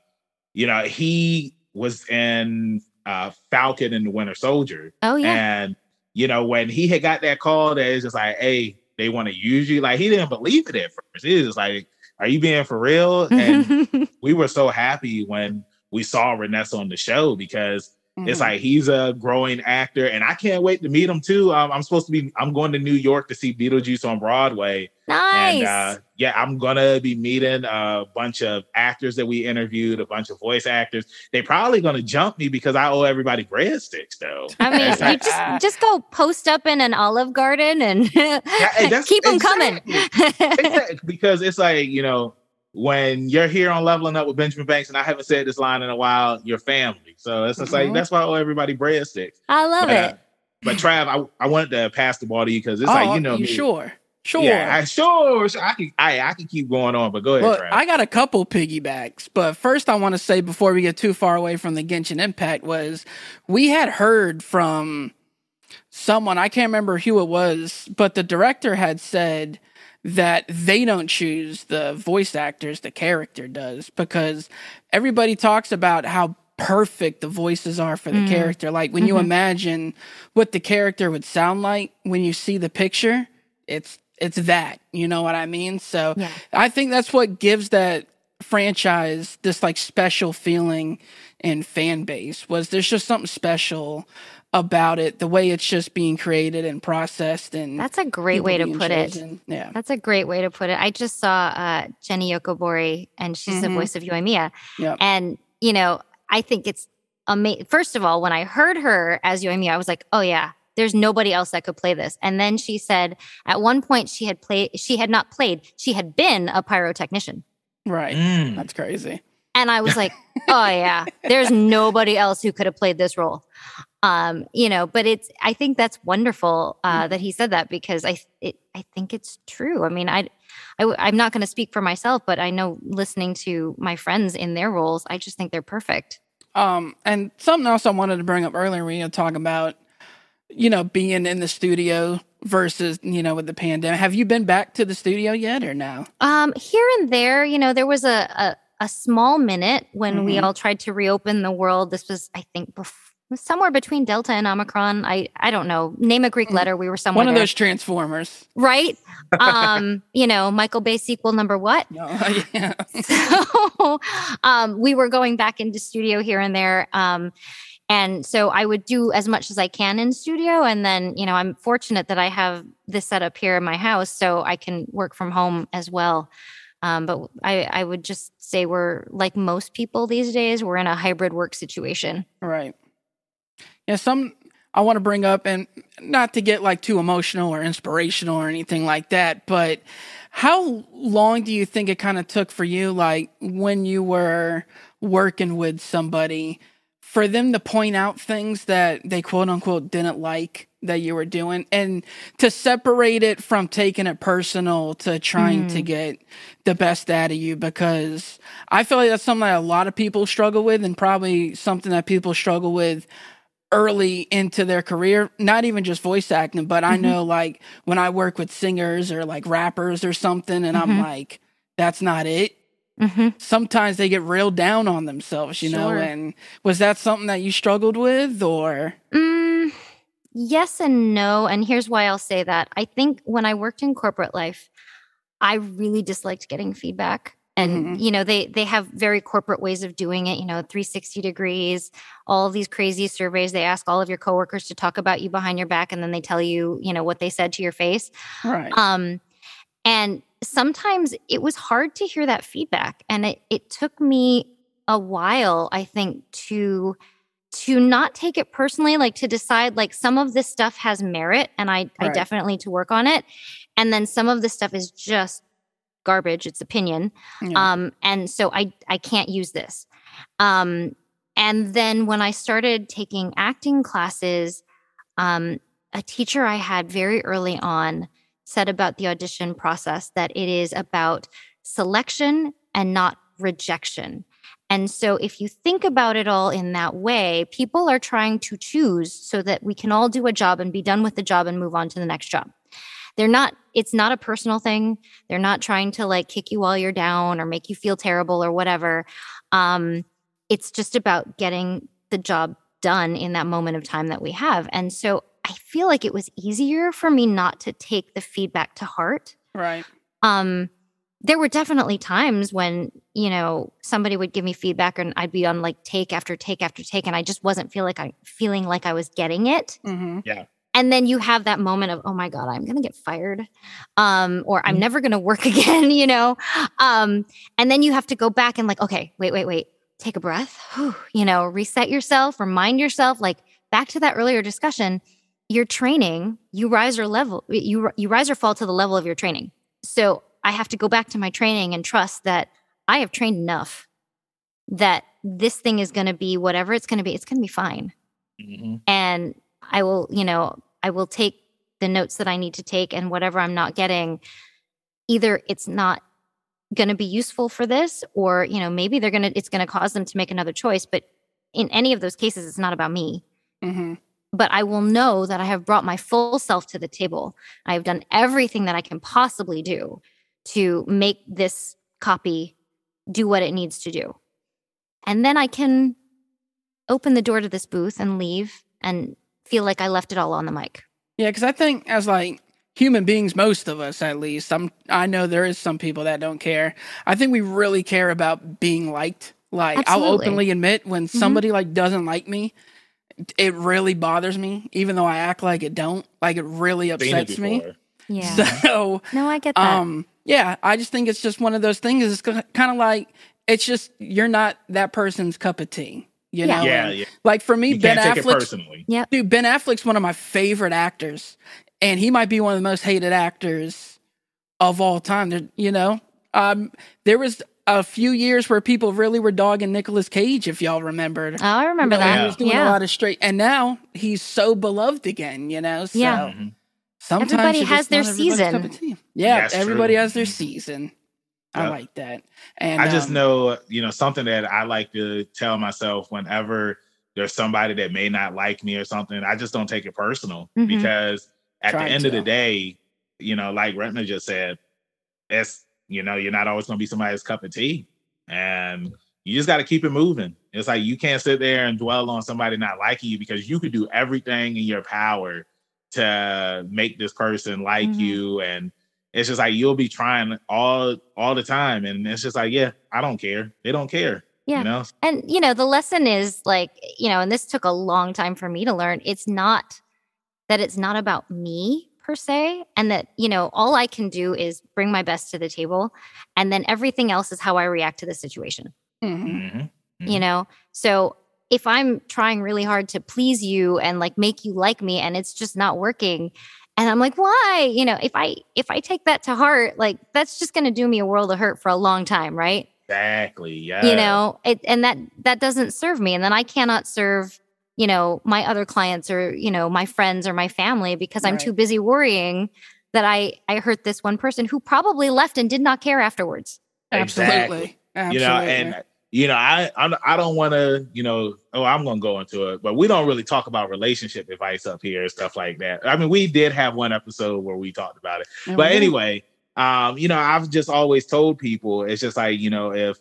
you know, he was in uh, Falcon and the Winter Soldier. Oh yeah. And you know, when he had got that call, that it's just like, hey, they want to use you. Like he didn't believe it at first. He was like, are you being for real? And we were so happy when we saw Renes on the show because Mm-hmm. It's like he's a growing actor, and I can't wait to meet him too. Um, I'm supposed to be. I'm going to New York to see Beetlejuice on Broadway. Nice. And uh, yeah, I'm gonna be meeting a bunch of actors that we interviewed, a bunch of voice actors. They're probably gonna jump me because I owe everybody breadsticks, though. I mean, you just just go post up in an Olive Garden and yeah, keep them exactly. coming. because it's like you know when you're here on leveling up with Benjamin Banks, and I haven't said this line in a while, your family. So it's just mm-hmm. like that's why I owe everybody breadsticks. I love but, it. Uh, but Trav, I, I wanted to pass the ball to you because it's oh, like you know you me. Sure. Sure. Yeah, I, sure, sure. I can I, I can keep going on, but go ahead, well, Trav. I got a couple piggybacks, but first I want to say before we get too far away from the Genshin Impact was we had heard from someone, I can't remember who it was, but the director had said that they don't choose the voice actors, the character does, because everybody talks about how perfect the voices are for the mm. character. Like when mm-hmm. you imagine what the character would sound like when you see the picture, it's it's that. You know what I mean? So yeah. I think that's what gives that franchise this like special feeling and fan base was there's just something special about it, the way it's just being created and processed. And that's a great way to put chosen. it. Yeah, that's a great way to put it. I just saw uh, Jenny Yokobori, and she's mm-hmm. the voice of Yoimiya. Yep. And you know, I think it's amazing. First of all, when I heard her as Yoimiya, I was like, oh yeah. There's nobody else that could play this. And then she said at one point she had played she had not played, she had been a pyrotechnician. Right. Mm. That's crazy. And I was like, oh yeah, there's nobody else who could have played this role um you know but it's i think that's wonderful uh mm. that he said that because i it, i think it's true. I mean i, I i'm not going to speak for myself but i know listening to my friends in their roles i just think they're perfect. Um and something else i wanted to bring up earlier we were talking about you know being in the studio versus you know with the pandemic. Have you been back to the studio yet or no? Um here and there you know there was a a, a small minute when mm-hmm. we all tried to reopen the world. This was i think before somewhere between Delta and Omicron. I I don't know. Name a Greek mm. letter. We were somewhere. One of there. those transformers, right? Um, you know, Michael Bay sequel number what? No, yeah. so, um, we were going back into studio here and there. Um, and so I would do as much as I can in studio. And then, you know, I'm fortunate that I have this set up here in my house so I can work from home as well. Um, but I, I would just say we're like most people these days, we're in a hybrid work situation. Right. Some I want to bring up, and not to get like too emotional or inspirational or anything like that, but how long do you think it kind of took for you, like when you were working with somebody, for them to point out things that they quote unquote didn't like that you were doing and to separate it from taking it personal to trying mm. to get the best out of you because I feel like that's something that a lot of people struggle with and probably something that people struggle with early into their career, not even just voice acting, but I mm-hmm. know like when I work with singers or like rappers or something, and mm-hmm. I'm like, that's not it. Mm-hmm. Sometimes they get real down on themselves, you sure. know. And was that something that you struggled with, or? Mm, yes and no. And here's why I'll say that. I think when I worked in corporate life, I really disliked getting feedback and mm-hmm. you know they they have very corporate ways of doing it you know 360 degrees all these crazy surveys they ask all of your coworkers to talk about you behind your back and then they tell you you know what they said to your face right um and sometimes it was hard to hear that feedback and it, it took me a while i think to to not take it personally like to decide like some of this stuff has merit and i right. i definitely need to work on it and then some of this stuff is just garbage it's opinion yeah. um and so i i can't use this um and then when i started taking acting classes um a teacher i had very early on said about the audition process that it is about selection and not rejection. And so, if you think about it all in that way, people are trying to choose so that we can all do a job and be done with the job and move on to the next job. They're not, it's not a personal thing. They're not trying to like kick you while you're down or make you feel terrible or whatever. Um, it's just about getting the job done in that moment of time that we have. And so, I feel like it was easier for me not to take the feedback to heart. Right. Um, there were definitely times when you know somebody would give me feedback and i'd be on like take after take after take and i just wasn't feel like i feeling like i was getting it Mm-hmm. And then you have that moment of oh my god i'm gonna get fired. Um or i'm never gonna work again you know? Um and then you have to go back and like okay wait wait wait. Take a breath. Whew, you know reset yourself remind yourself like back to that earlier discussion your training you rise or level you you rise or fall to the level of your training. So i have to go back to my training and trust that i have trained enough that this thing is going to be whatever it's going to be it's going to be fine. Hmm and I will, you know, I will take the notes that I need to take and whatever I'm not getting, either it's not going to be useful for this or, you know, maybe they're going to, it's going to cause them to make another choice. But in any of those cases, it's not about me. Mm-hmm. But I will know that I have brought my full self to the table. I have done everything that I can possibly do to make this copy do what it needs to do. And then I can open the door to this booth and leave and feel like I left it all on the mic. Yeah, because I think as like human beings, most of us at least, I'm I know there is some people that don't care. I think we really care about being liked. Like I'll openly admit when somebody like doesn't like me, it really bothers me, even though I act like it don't. Like it really Seen it upsets me. Yeah. So no, I get that. um yeah, I just think it's just one of those things. It's kind of like it's just you're not that person's cup of tea. You Yeah. know, Yeah, yeah. Like for me, You Ben can't take it Affleck personally. yep. Dude, Ben Affleck's one of my favorite actors, and he might be one of the most hated actors of all time. You know, um, there was a few years where people really were dogging Nicolas Cage, if y'all remembered. Oh, I remember You know, that. He was doing yeah. a lot of straight, and now he's so beloved again. You know, so Yeah. Mhm. sometimes Everybody has their season. cup. Yeah, That's everybody true. has their season. I like that. And I just um, know, you know, something that I like to tell myself whenever there's somebody that may not like me or something, I just don't take it personal Mhm. because at Try the end of the day, you know, like Ratna just said, it's, you know, you're not always going to be somebody's cup of tea. And you just got to keep it moving. It's like you can't sit there and dwell on somebody not liking you because you could do everything in your power to make this person like Mhm. you and it's just like you'll be trying all all the time and it's just like yeah i don't care they don't care Yeah. you know And, you know, the lesson is like, you know, and this took a long time for me to learn. It's not that it's not about me per se, and that, you know, all I can do is bring my best to the table. And then everything else is how I react to the situation. mhm. Mhm. you Mhm. know so if i'm trying really hard to please you and like make you like me and it's just not working and i'm like why? You know if i if i take that to heart like that's just going to do me a world of hurt for a long time right? Exactly yeah you know it, and that that doesn't serve me. And then i cannot serve you know my other clients or you know my friends or my family because i'm too busy worrying that i i hurt this one person who probably left and did not care afterwards. Absolutely. you know and you know i I'm, i don't want to you know oh i'm gonna go into it but we don't really talk about relationship advice up here and stuff like that. I mean we did have one episode where we talked about it. And but anyway um you know i've just always told people it's just like you know if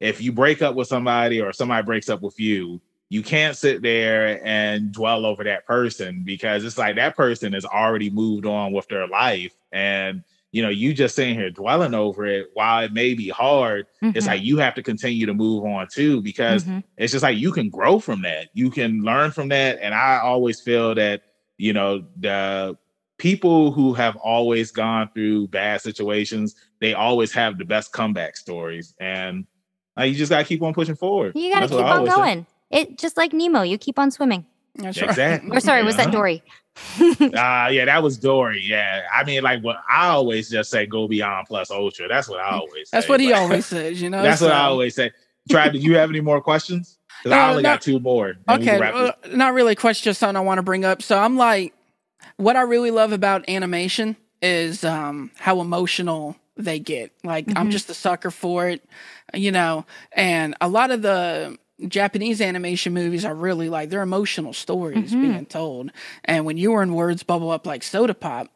if you break up with somebody or somebody breaks up with you you can't sit there and dwell over that person because it's like that person has already moved on with their life and you know you just sitting here dwelling over it while it may be hard it's Mhm, like you have to continue to move on too because mhm. it's just like you can grow from that. You can learn from that and i always feel that you know the people who have always gone through bad situations they always have the best comeback stories and uh, you just got to keep on pushing forward. You got to keep on always say. going. It just like nemo you keep on swimming That's Exactly. or sorry was that Uh-huh. dory uh yeah that was dory yeah i mean like what i always just say go beyond plus ultra that's what i always say That's what he but- always says, you know. that's what i always say Trav, did you have any more questions because i only no. got two more and we can Okay, wrap this uh, not really a question, just something I want to bring up. So I'm like, what I really love about animation is um, how emotional they get. Like mm-hmm. I'm just a sucker for it, you know. And a lot of the Japanese animation movies are really like they're emotional stories mm-hmm. being told. And when you were in words bubble up like soda pop,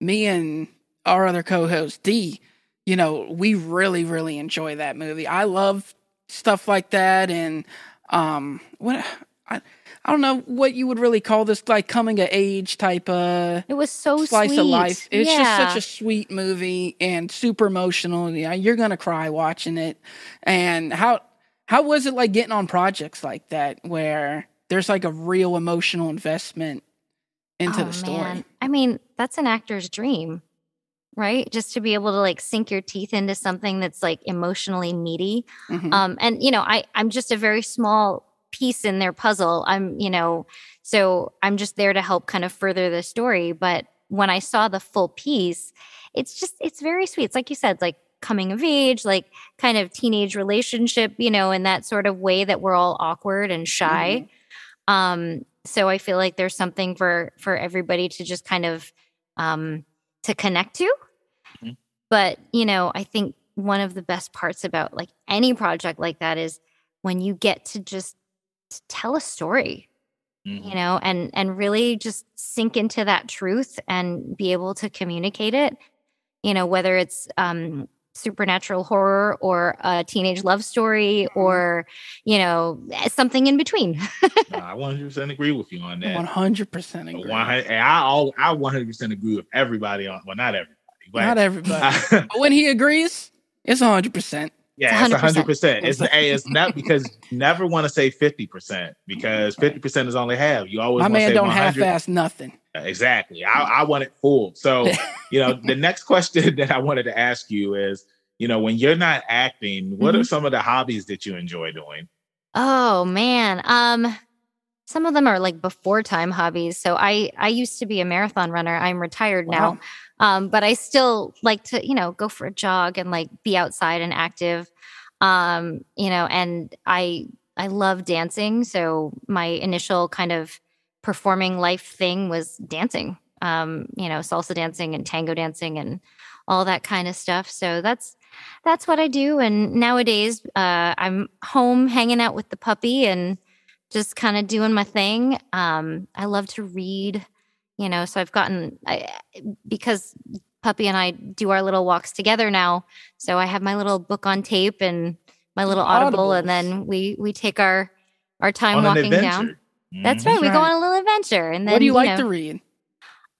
me and our other co-host D, you know, we really really enjoy that movie. I love stuff like that and um what I I don't know what you would really call this, like coming of age type of. It was so slice sweet. of life. It's yeah. just such a sweet movie and super emotional. Yeah, you're gonna cry watching it. And how how was it like getting on projects like that where there's like a real emotional investment into oh, the story? Man. I mean, that's an actor's dream, right? Just to be able to like sink your teeth into something that's like emotionally meaty. Mm-hmm. Um, and you know, I I'm just a very small piece in their puzzle. I'm, you know, so I'm just there to help kind of further the story. But when I saw the full piece, it's just, it's very sweet. It's like you said, like coming of age, like kind of teenage relationship, you know, in that sort of way that we're all awkward and shy. Mm-hmm. Um, so I feel like there's something for for everybody to just kind of um to connect to. Mm-hmm. But, you know, I think one of the best parts about like any project like that is when you get to just to tell a story mm-hmm. you know and and really just sink into that truth and be able to communicate it you know whether it's um supernatural horror or a teenage love story mm-hmm. or you know something in between i 100% agree with you on that 100% agree. I, all, I 100% agree with everybody on well not everybody but not everybody but when he agrees it's 100% yeah, it's hundred percent. It's a, it's not because never want to say fifty percent because fifty percent is only half. You always my man don't half-ass nothing. Exactly. I, I want it full. So you know, the next question that I wanted to ask you is, you know, when you're not acting, what mm-hmm. are some of the hobbies that you enjoy doing? Oh man, um, some of them are like before time hobbies. So I I used to be a marathon runner. I'm retired wow. now. Um, but I still like to, you know, go for a jog and like be outside and active. Um, you know, and I I love dancing. So my initial kind of performing life thing was dancing. Um, you know, salsa dancing and tango dancing and all that kind of stuff. So that's that's what I do. And nowadays, uh, I'm home hanging out with the puppy and just kind of doing my thing. Um, I love to read you know so i've gotten I, because puppy and i do our little walks together now so i have my little book on tape and my little audible and then we we take our our time on walking down mm-hmm. that's right we go on a little adventure and then what do you, you like know, to read?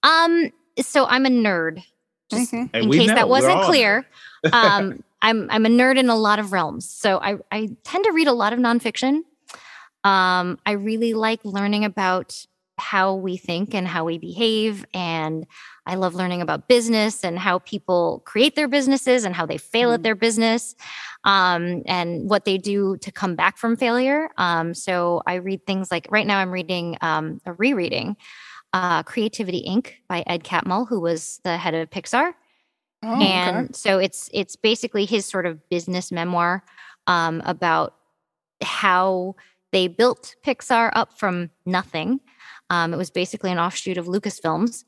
Um so i'm a nerd just mm-hmm. in case know, that wasn't clear. Um i'm i'm a nerd in a lot of realms so i i tend to read a lot of nonfiction. Um i really like learning about how we think and how we behave. And I love learning about business and how people create their businesses and how they fail mm-hmm. at their business um, and what they do to come back from failure. Um, so I read things like right now I'm reading um, a rereading uh, Creativity Inc. by Ed Catmull, who was the head of Pixar. Oh, and okay. so it's it's basically his sort of business memoir um, about how they built Pixar up from nothing um, it was basically an offshoot of Lucasfilms,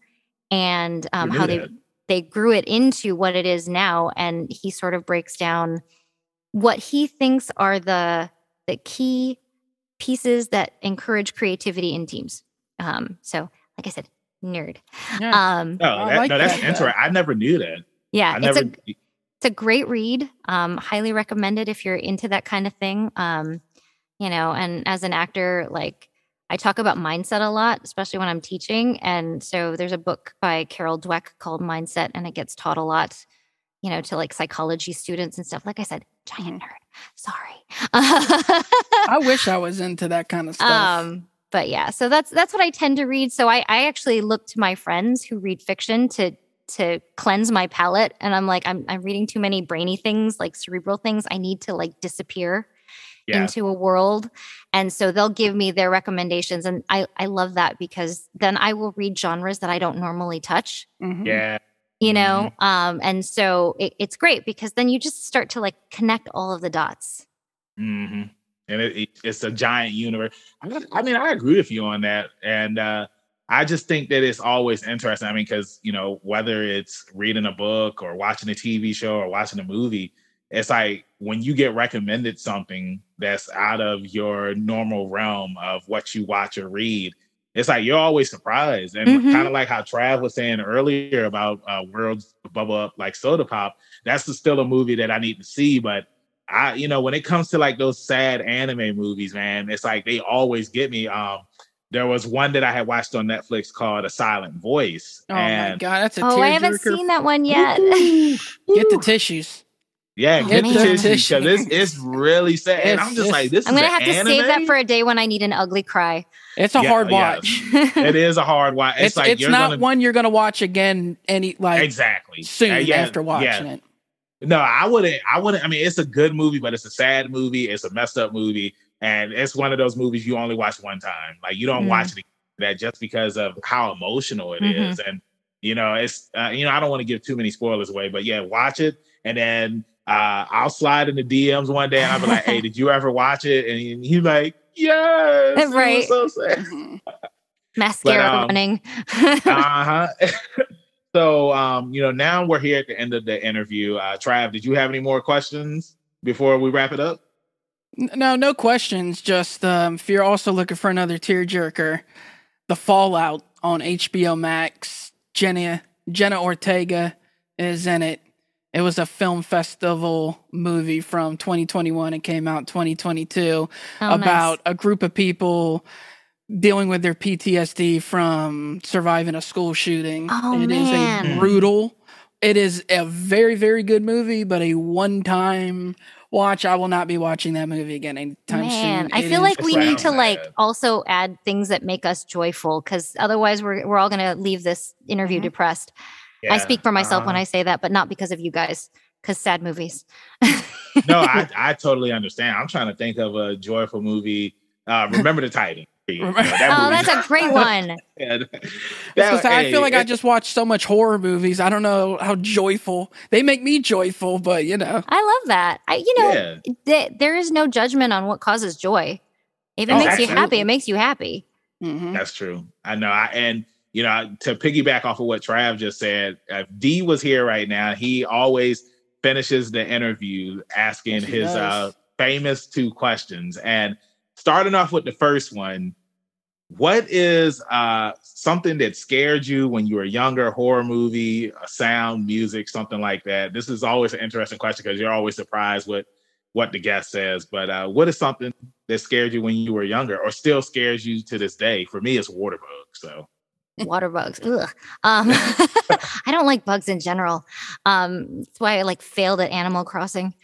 and um, how they they grew it into what it is now. And he sort of breaks down what he thinks are the the key pieces that encourage creativity in teams. Um, so, like I said, nerd. Yeah. Um, oh, that, like no, that's that, interesting. I never knew that. Yeah, I never... it's a it's a great read. Um, highly recommended if you're into that kind of thing. Um, you know, and as an actor, like I talk about mindset a lot, especially when I'm teaching. And so there's a book by Carol Dweck called Mindset, and it gets taught a lot, you know, to like psychology students and stuff. Like I said, giant nerd. Sorry. I wish I was into that kind of stuff. Um, but yeah, so that's that's what I tend to read. So I, I actually look to my friends who read fiction to to cleanse my palate. And I'm like, I'm I'm reading too many brainy things, like cerebral things. I need to like disappear yeah. into a world. And so they'll give me their recommendations. And I, I love that because then I will read genres that I don't normally touch. Mm-hmm. Yeah. You know, mm-hmm. um, and so it, it's great because then you just start to like connect all of the dots. Mm-hmm. And it, it, it's a giant universe. I, I mean, I agree with you on that. And uh, I just think that it's always interesting. I mean, because you know, whether it's reading a book or watching a TV show or watching a movie, it's like when you get recommended something that's out of your normal realm of what you watch or read, it's like you're always surprised. And mm-hmm. kind of like how Trav was saying earlier about uh, Words Bubble Up like Soda Pop, that's still a movie that I need to see. But I, you know, when it comes to like those sad anime movies, man, it's like they always get me. Um, there was one that I had watched on Netflix called A Silent Voice. Oh my god, that's a oh, I haven't seen that one yet. Get the tissues. Yeah, get the tissues because it's it's really sad. It's, and I'm just like, this. Is I'm gonna have to save that for a day when I need an ugly cry. It's a yeah, hard watch. Yeah. it is a hard watch. It's, it's like it's not gonna... one you're gonna watch again any like exactly soon uh, yeah, after watching it. No, I wouldn't. I wouldn't. I mean, it's a good movie, but it's a sad movie. It's a messed up movie, and it's one of those movies you only watch one time. Like you don't mm watch it that just because of how emotional it mm-hmm. is, and you know, it's uh, you know, I don't want to give too many spoilers away, but yeah, watch it, and then uh, I'll slide in the DMs one day, and I'll be like, "Hey, did you ever watch it?" And he's like, "Yes." Right. so sad. Mascara but, um, running. uh huh. So, um, you know, now we're here at the end of the interview. Uh, Trav, did you have any more questions before we wrap it up? No, no questions. Just um, if you're also looking for another tearjerker, The Fallout on HBO Max. Jenna Jenna Ortega is in it. It was a film festival movie from 2021. It came out 2022 oh, about nice. a group of people dealing with their PTSD from surviving a school shooting. Oh, it man. is a brutal. It is a very very good movie, but a one time watch. I will not be watching that movie again anytime man, soon. I feel like we need to like also add things that make us joyful because otherwise we're we're all gonna leave this interview mm-hmm. depressed. Yeah, I speak for myself uh, when uh-huh. I say that, but not because of you guys. Because sad movies. no, I, I totally understand. I'm trying to think of a joyful movie. Uh, remember the Titan that oh, that's a great one. yeah, that, I hey, feel like it, I just watched so much horror movies. I don't know how joyful they make me joyful, but you know, I love that. I, you know, yeah. th- there is no judgment on what causes joy. If it oh, makes absolutely. you happy, it makes you happy. Mm-hmm. That's true. I know. I and you know to piggyback off of what Trav just said, if D was here right now, he always finishes the interview asking his uh, famous two questions and starting off with the first one, what is uh, something that scared you when you were younger? Horror movie, a sound, music, something like that. This is always an interesting question because you're always surprised with what the guest says. But uh, what is something that scared you when you were younger, or still scares you to this day? For me, it's water bugs. So water bugs. Ugh. Um, I don't like bugs in general. Um, that's why I like failed at Animal Crossing.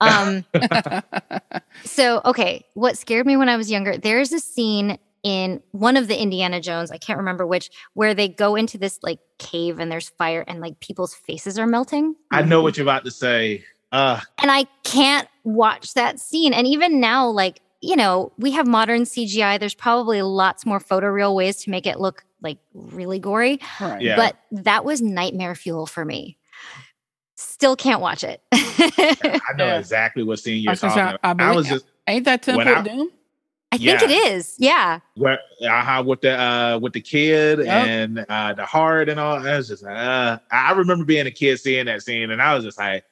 Um, so, okay, what scared me when I was younger? There's a scene in one of the Indiana Jones, I can't remember which, where they go into this like cave and there's fire and like people's faces are melting. I know what you're about to say. Uh. And I can't watch that scene. And even now, like, you know, we have modern CGI. There's probably lots more photoreal ways to make it look like really gory. Right. Yeah. But that was nightmare fuel for me. Still can't watch it. I know yeah. exactly what scene you're talking about. I, I, was just ain't that Temple of Doom? I yeah. think it is. Yeah. Where uh, with the uh with the kid yep. and uh the heart and all. I was just uh I remember being a kid seeing that scene and I was just like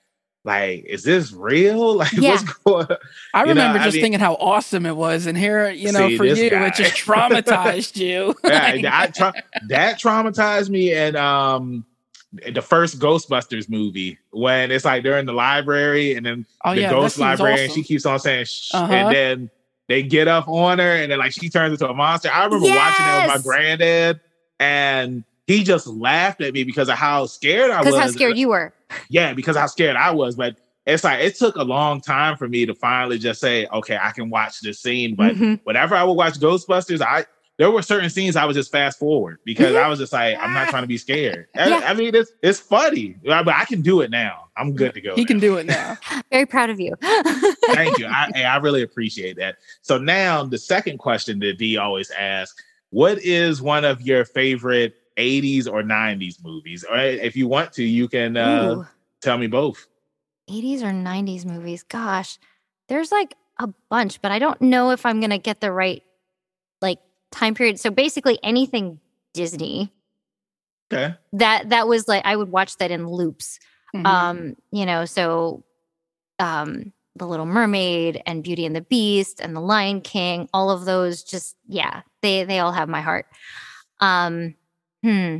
like, is this real? Like, yeah. what's going? I remember know, just I mean, thinking how awesome it was, and here, you know, for you, guy. it just traumatized you. yeah, tra- that traumatized me, and um, the first Ghostbusters movie when it's like they're in the library, and then oh, the yeah, ghost library, awesome. and she keeps on saying, Shh, uh-huh. and then they get up on her, and then like she turns into a monster. I remember yes! watching it with my granddad, and he just laughed at me because of how scared I was. Because how scared you were. Yeah, because how scared I was. But it's like it took a long time for me to finally just say, okay, I can watch this scene. But mm-hmm. whenever I would watch Ghostbusters, I there were certain scenes I would just fast forward because mm-hmm. I was just like, I'm not trying to be scared. yeah. I, I, mean, it's it's funny, but I can do it now. I'm good to go. He now. can do it now. Very proud of you. Thank you. I, I really appreciate that. So now the second question that D always asks: What is one of your favorite 80s or 90s movies. Or if you want to, you can uh, tell me both. 80s or 90s movies. Gosh, there's like a bunch, but I don't know if I'm going to get the right like time period. So basically anything Disney. Okay. That that was like I would watch that in loops. Mhm. Um, you know, so um The Little Mermaid and Beauty and the Beast and The Lion King, all of those just yeah, they they all have my heart. Um hmm.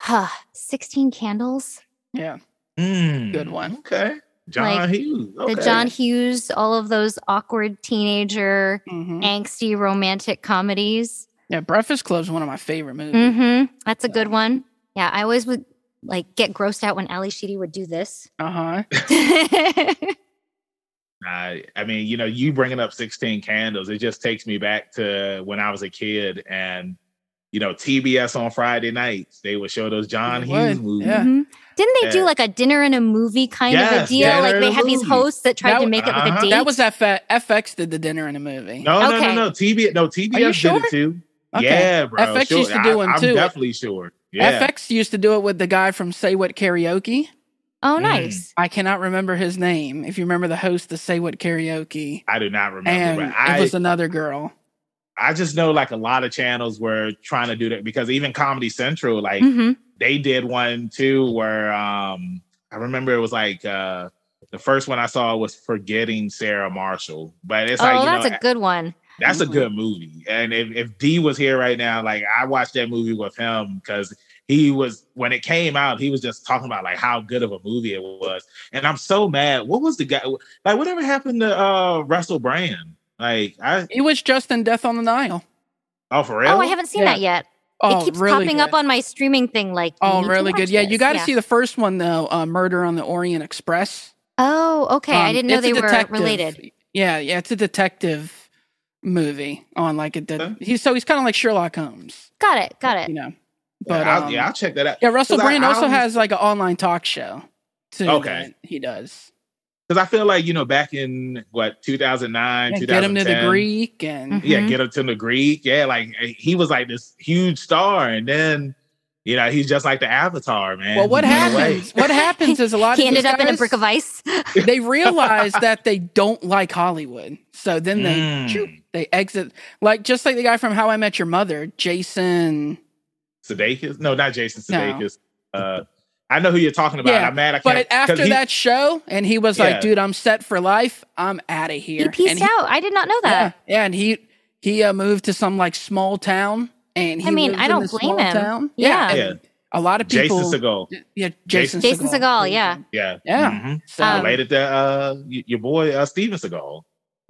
Huh, 16 candles. yeah. Mm, Good one. Okay. John Like, Hughes. Okay. The John Hughes, all of those awkward teenager, Mhm. angsty romantic comedies. Yeah, Breakfast Club's one of my favorite movies. Mm-hmm. That's a good one. Yeah, I always would like get grossed out when Ally Sheedy would do this. Uh huh. I, I mean, you know, you bringing up 16 Candles, it just takes me back to when I was a kid and, you know, TBS on Friday nights, they would show those John They Hughes would, movies. yeah. Mhm. Didn't they do like a dinner and a movie kind of a deal? dinner Like they a had these hosts that tried That to w- make it like uh-huh. a date. That was F- FX did the dinner and a movie. No, no, Okay. no, no. TBS, no, TBS you did sure? it too. Okay. Yeah, bro. FX sure. used to do I, one I'm too. definitely sure. Yeah. FX used to do it with the guy from Say What Karaoke. oh, Mm. nice. I cannot remember his name. If you remember the host of Say What Karaoke, I do not remember, and but it was another girl. I just know like a lot of channels were trying to do that because even Comedy Central, like hmm they did one too where um I remember it was like uh the first one I saw was Forgetting Sarah Marshall. But it's Oh, like that's know a good one. that's a Mhm. good movie. And if, if D was here right now, like I watched that movie with him because he was when it came out, he was just talking about like how good of a movie it was. And I'm so mad. What was the guy like whatever happened to uh Russell Brand? Like I He was just in Death on the Nile. oh for real? Oh, I haven't seen Yeah. that yet. Oh, it keeps really popping good. up on my streaming thing. Like, Oh, really good. Yeah, this. you got to see the first one though. Uh, Murder on the Orient Express. Oh, okay. I Um, didn't know it's they were related. Yeah, yeah, it's a detective movie on like a. De- Huh? he's so he's kind of like Sherlock Holmes, Got it. Got it. you know. Yeah, But I'll, um, yeah, I'll check that out. yeah, Russell Brand I also has like an online talk show. Too, Okay. he does. Because I feel like, you know, back in what, 2009, Yeah, get him to the Greek and Mhm. Yeah, get him to the Greek. Yeah, like he was like this huge star. And then, you know, he's just like the avatar, man. well, what He went away. happens? What happens is a lot He of ended these up in a brick of ice. They realize that they don't like Hollywood, so then they Mm. choop, they exit. Like just like the guy from How I Met Your Mother, Jason. Sudeikis? No, not Jason No. Sudeikis. Uh, I know who you're talking about. Yeah, I'm mad. I can't. But after he- that show, and he was Yeah. like, "Dude, I'm set for life. I'm out of here." he pieced and out. I did not know that. yeah, and he he uh, moved to some like small town, and he I mean, I don't blame him. Town. Yeah. and Yeah. a lot of people. Jason Segel. Yeah, Jason. Jason Segel, yeah. Yeah. Yeah. Mhm. So, Um, Related to uh, your boy, uh, Steven Seagal.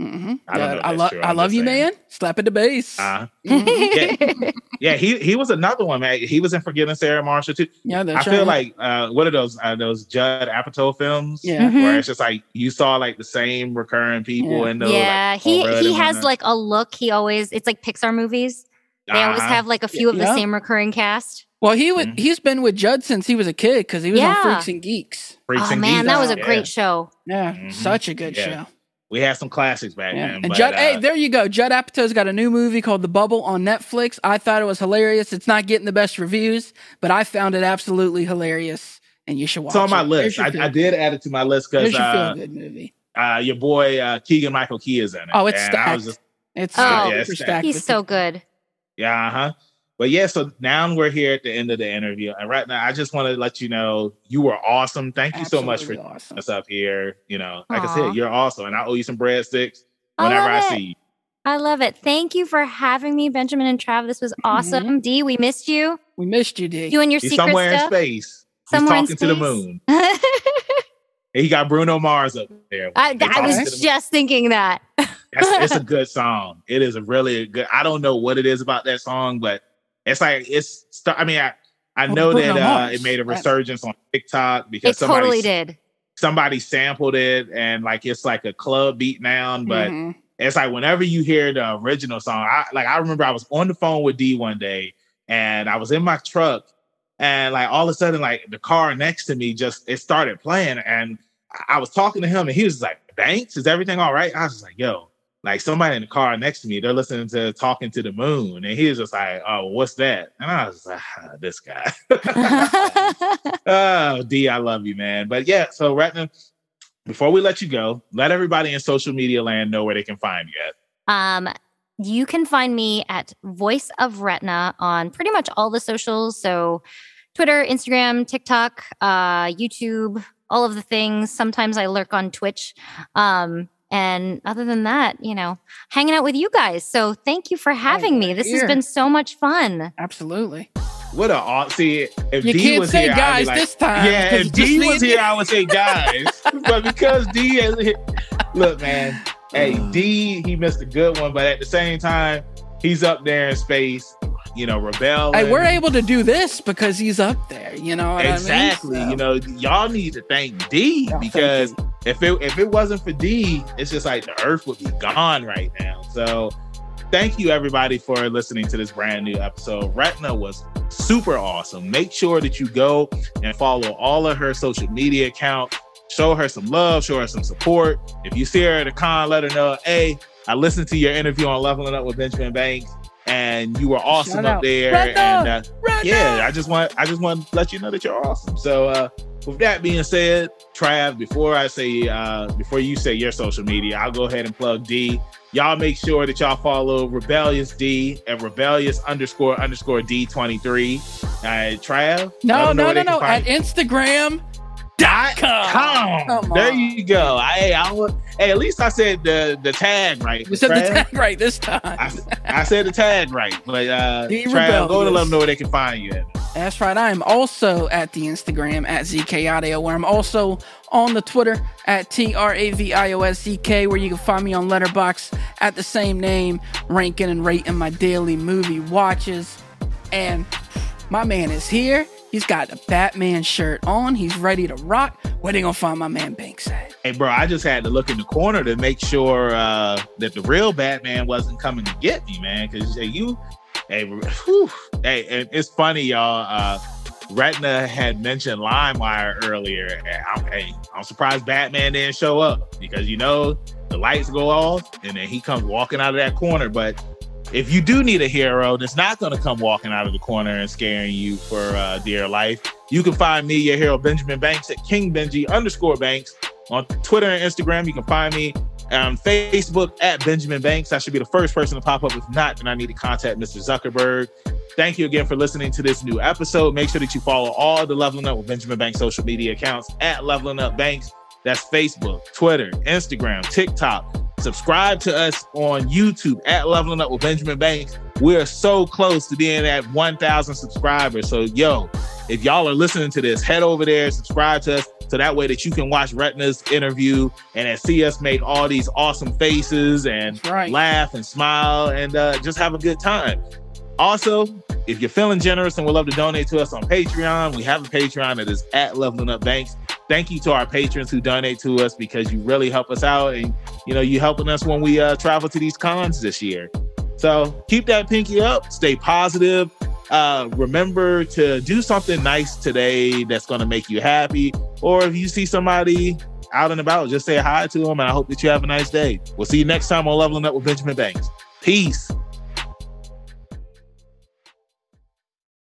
Mhm. I don't know I, that's love true. I love you, saying. man. Slap at the base. Uh, Mhm. yeah, he he was another one, man. He was in Forgetting Sarah Marshall too. yeah, I feel like uh, what are those uh, those Judd Apatow films? Yeah. Mhm. where it's just like you saw like the same recurring people Yeah. in those. yeah, like, he he has whatnot. like a look. He always it's like Pixar movies. They always Uh-huh. have like a few of the same recurring cast. Well, he would. Mhm. He's been with Judd since he was a kid because he was on Freaks and Geeks. Freaks oh and man, Geeks. that was a Yeah. great show. Yeah, Mhm. such a good Yeah. show. We had some classics back Yeah. then. And but, Judd, uh, hey, there you go. Judd Apatow's got a new movie called The Bubble on Netflix. I thought it was hilarious. It's not getting the best reviews, but I found it absolutely hilarious, and you should watch it's on my it. list. I, I did add it to my list because There's your uh, feel good movie. uh, your boy uh, Keegan Michael Key is in it. Oh, it's And I was stacked. just It's Oh. uh, Yeah, it's stacked. stacked. He's so good. Yeah, uh-huh. But yeah, so now we're here at the end of the interview. And right now, I just want to let you know you were awesome. Thank you so much for awesome. us up here. You know, like I Aw. said, you're awesome. And I owe you some breadsticks whenever I, love see you. I love it. Thank you for having me, Benjamin and Trav. This was awesome. Mm-hmm. D, we missed you. We missed you, D. You and your He's secret somewhere stuff. in space. Somewhere in He's talking to the moon. He got Bruno Mars up there. I, I was the just thinking that. That's, it's a good song. It is a really good. I don't know what it is about that song, but it's like it's. st- I mean, I I Well, know Bruno that uh, it made a resurgence on TikTok because It somebody totally did. somebody sampled it and like it's like a club beat down, but Mhm. it's like whenever you hear the original song, I like I remember I was on the phone with D one day and I was in my truck and like all of a sudden like the car next to me just it started playing and I- I was talking to him and he was like, Banks, is everything all right? I was just like, yo, like somebody in the car next to me, they're listening to Talking to the Moon. And he was just like, Oh, what's that? And I was like, ah, this guy. oh, D, I love you, man. But yeah, so right now, before we let you go, let everybody in social media land know where they can find you at. um, you can find me at Voice of Ratna on pretty much all the socials. So Twitter, Instagram, TikTok, uh, YouTube, all of the things. Sometimes I lurk on Twitch. Um, and other than that, you know, hanging out with you guys. So thank you for having me. This here. has been so much fun. Absolutely. What a see if you D can't was say here, guys like, this time. Yeah, if D was here, I would say guys. but because D is look, man, hey, D he missed a good one, but at the same time, he's up there in space you know, rebel. Hey, we're able to do this because he's up there. You know exactly. I mean? so. You know, y'all need to thank D because if it if it wasn't for D, it's just like the Earth would be gone right now. So. Thank you everybody for listening to this brand new episode. Ratna was super awesome. Make sure that you go and follow all of her social media accounts. Show her some love, show her some support. If you see her at a con, let her know, hey, I listened to your interview on Leveling Up with Benjamin Banks and you were awesome Shout up out. there. and uh, yeah, I just want I just want to let you know that you're awesome. So uh, with that being said, Trav, before I say uh, before you say your social media, I'll go ahead and plug D. Y'all make sure that y'all follow Rebellious D at rebellious underscore underscore D23. Uh, Trav? No, no, no, no. At Instagram, dot com. There you go. I, I, hey, at least I said the the tag right. You said Trav. the tag right this time. I, I said the tag right, but uh, Trav, go to let them know where they can find you. At. That's right. I am also at the Instagram at zkaudio, where I'm also on the Twitter at T R A V I O S Z K, where you can find me on Letterboxd at the same name, ranking and rating my daily movie watches. And my man is here. He's got a Batman shirt on. He's ready to rock. Where they gonna find my man Banks at? Hey, bro, I just had to look in the corner to make sure uh, that the real Batman wasn't coming to get me, man. Because hey, you, hey, whew, hey, and it's funny, y'all. Uh, Ratna had mentioned LimeWire earlier. I'm, hey, I'm surprised Batman didn't show up because you know the lights go off and then he comes walking out of that corner. But if you do need a hero that's not going to come walking out of the corner and scaring you for uh, dear life, you can find me, your hero, Benjamin Banks, at King Benji underscore Banks on Twitter and Instagram. You can find me on Facebook at Benjamin Banks. I should be the first person to pop up. If not, then I need to contact Mr. Zuckerberg. Thank you again for listening to this new episode. Make sure that you follow all the Leveling Up with Benjamin Banks social media accounts at Leveling Up Banks. That's Facebook, Twitter, Instagram, TikTok. Subscribe to us on YouTube at Leveling Up with Benjamin Banks. We're so close to being at 1,000 subscribers. So, yo, if y'all are listening to this, head over there, subscribe to us so that way that you can watch Ratna's interview and see us make all these awesome faces and right. laugh and smile and uh, just have a good time. Also, if you're feeling generous and would love to donate to us on Patreon, we have a Patreon that is at Leveling Up Banks. Thank you to our patrons who donate to us because you really help us out, and you know you're helping us when we uh, travel to these cons this year. So keep that pinky up. Stay positive. Uh, remember to do something nice today that's going to make you happy. Or if you see somebody out and about, just say hi to them. And I hope that you have a nice day. We'll see you next time on Leveling Up with Benjamin Banks. Peace.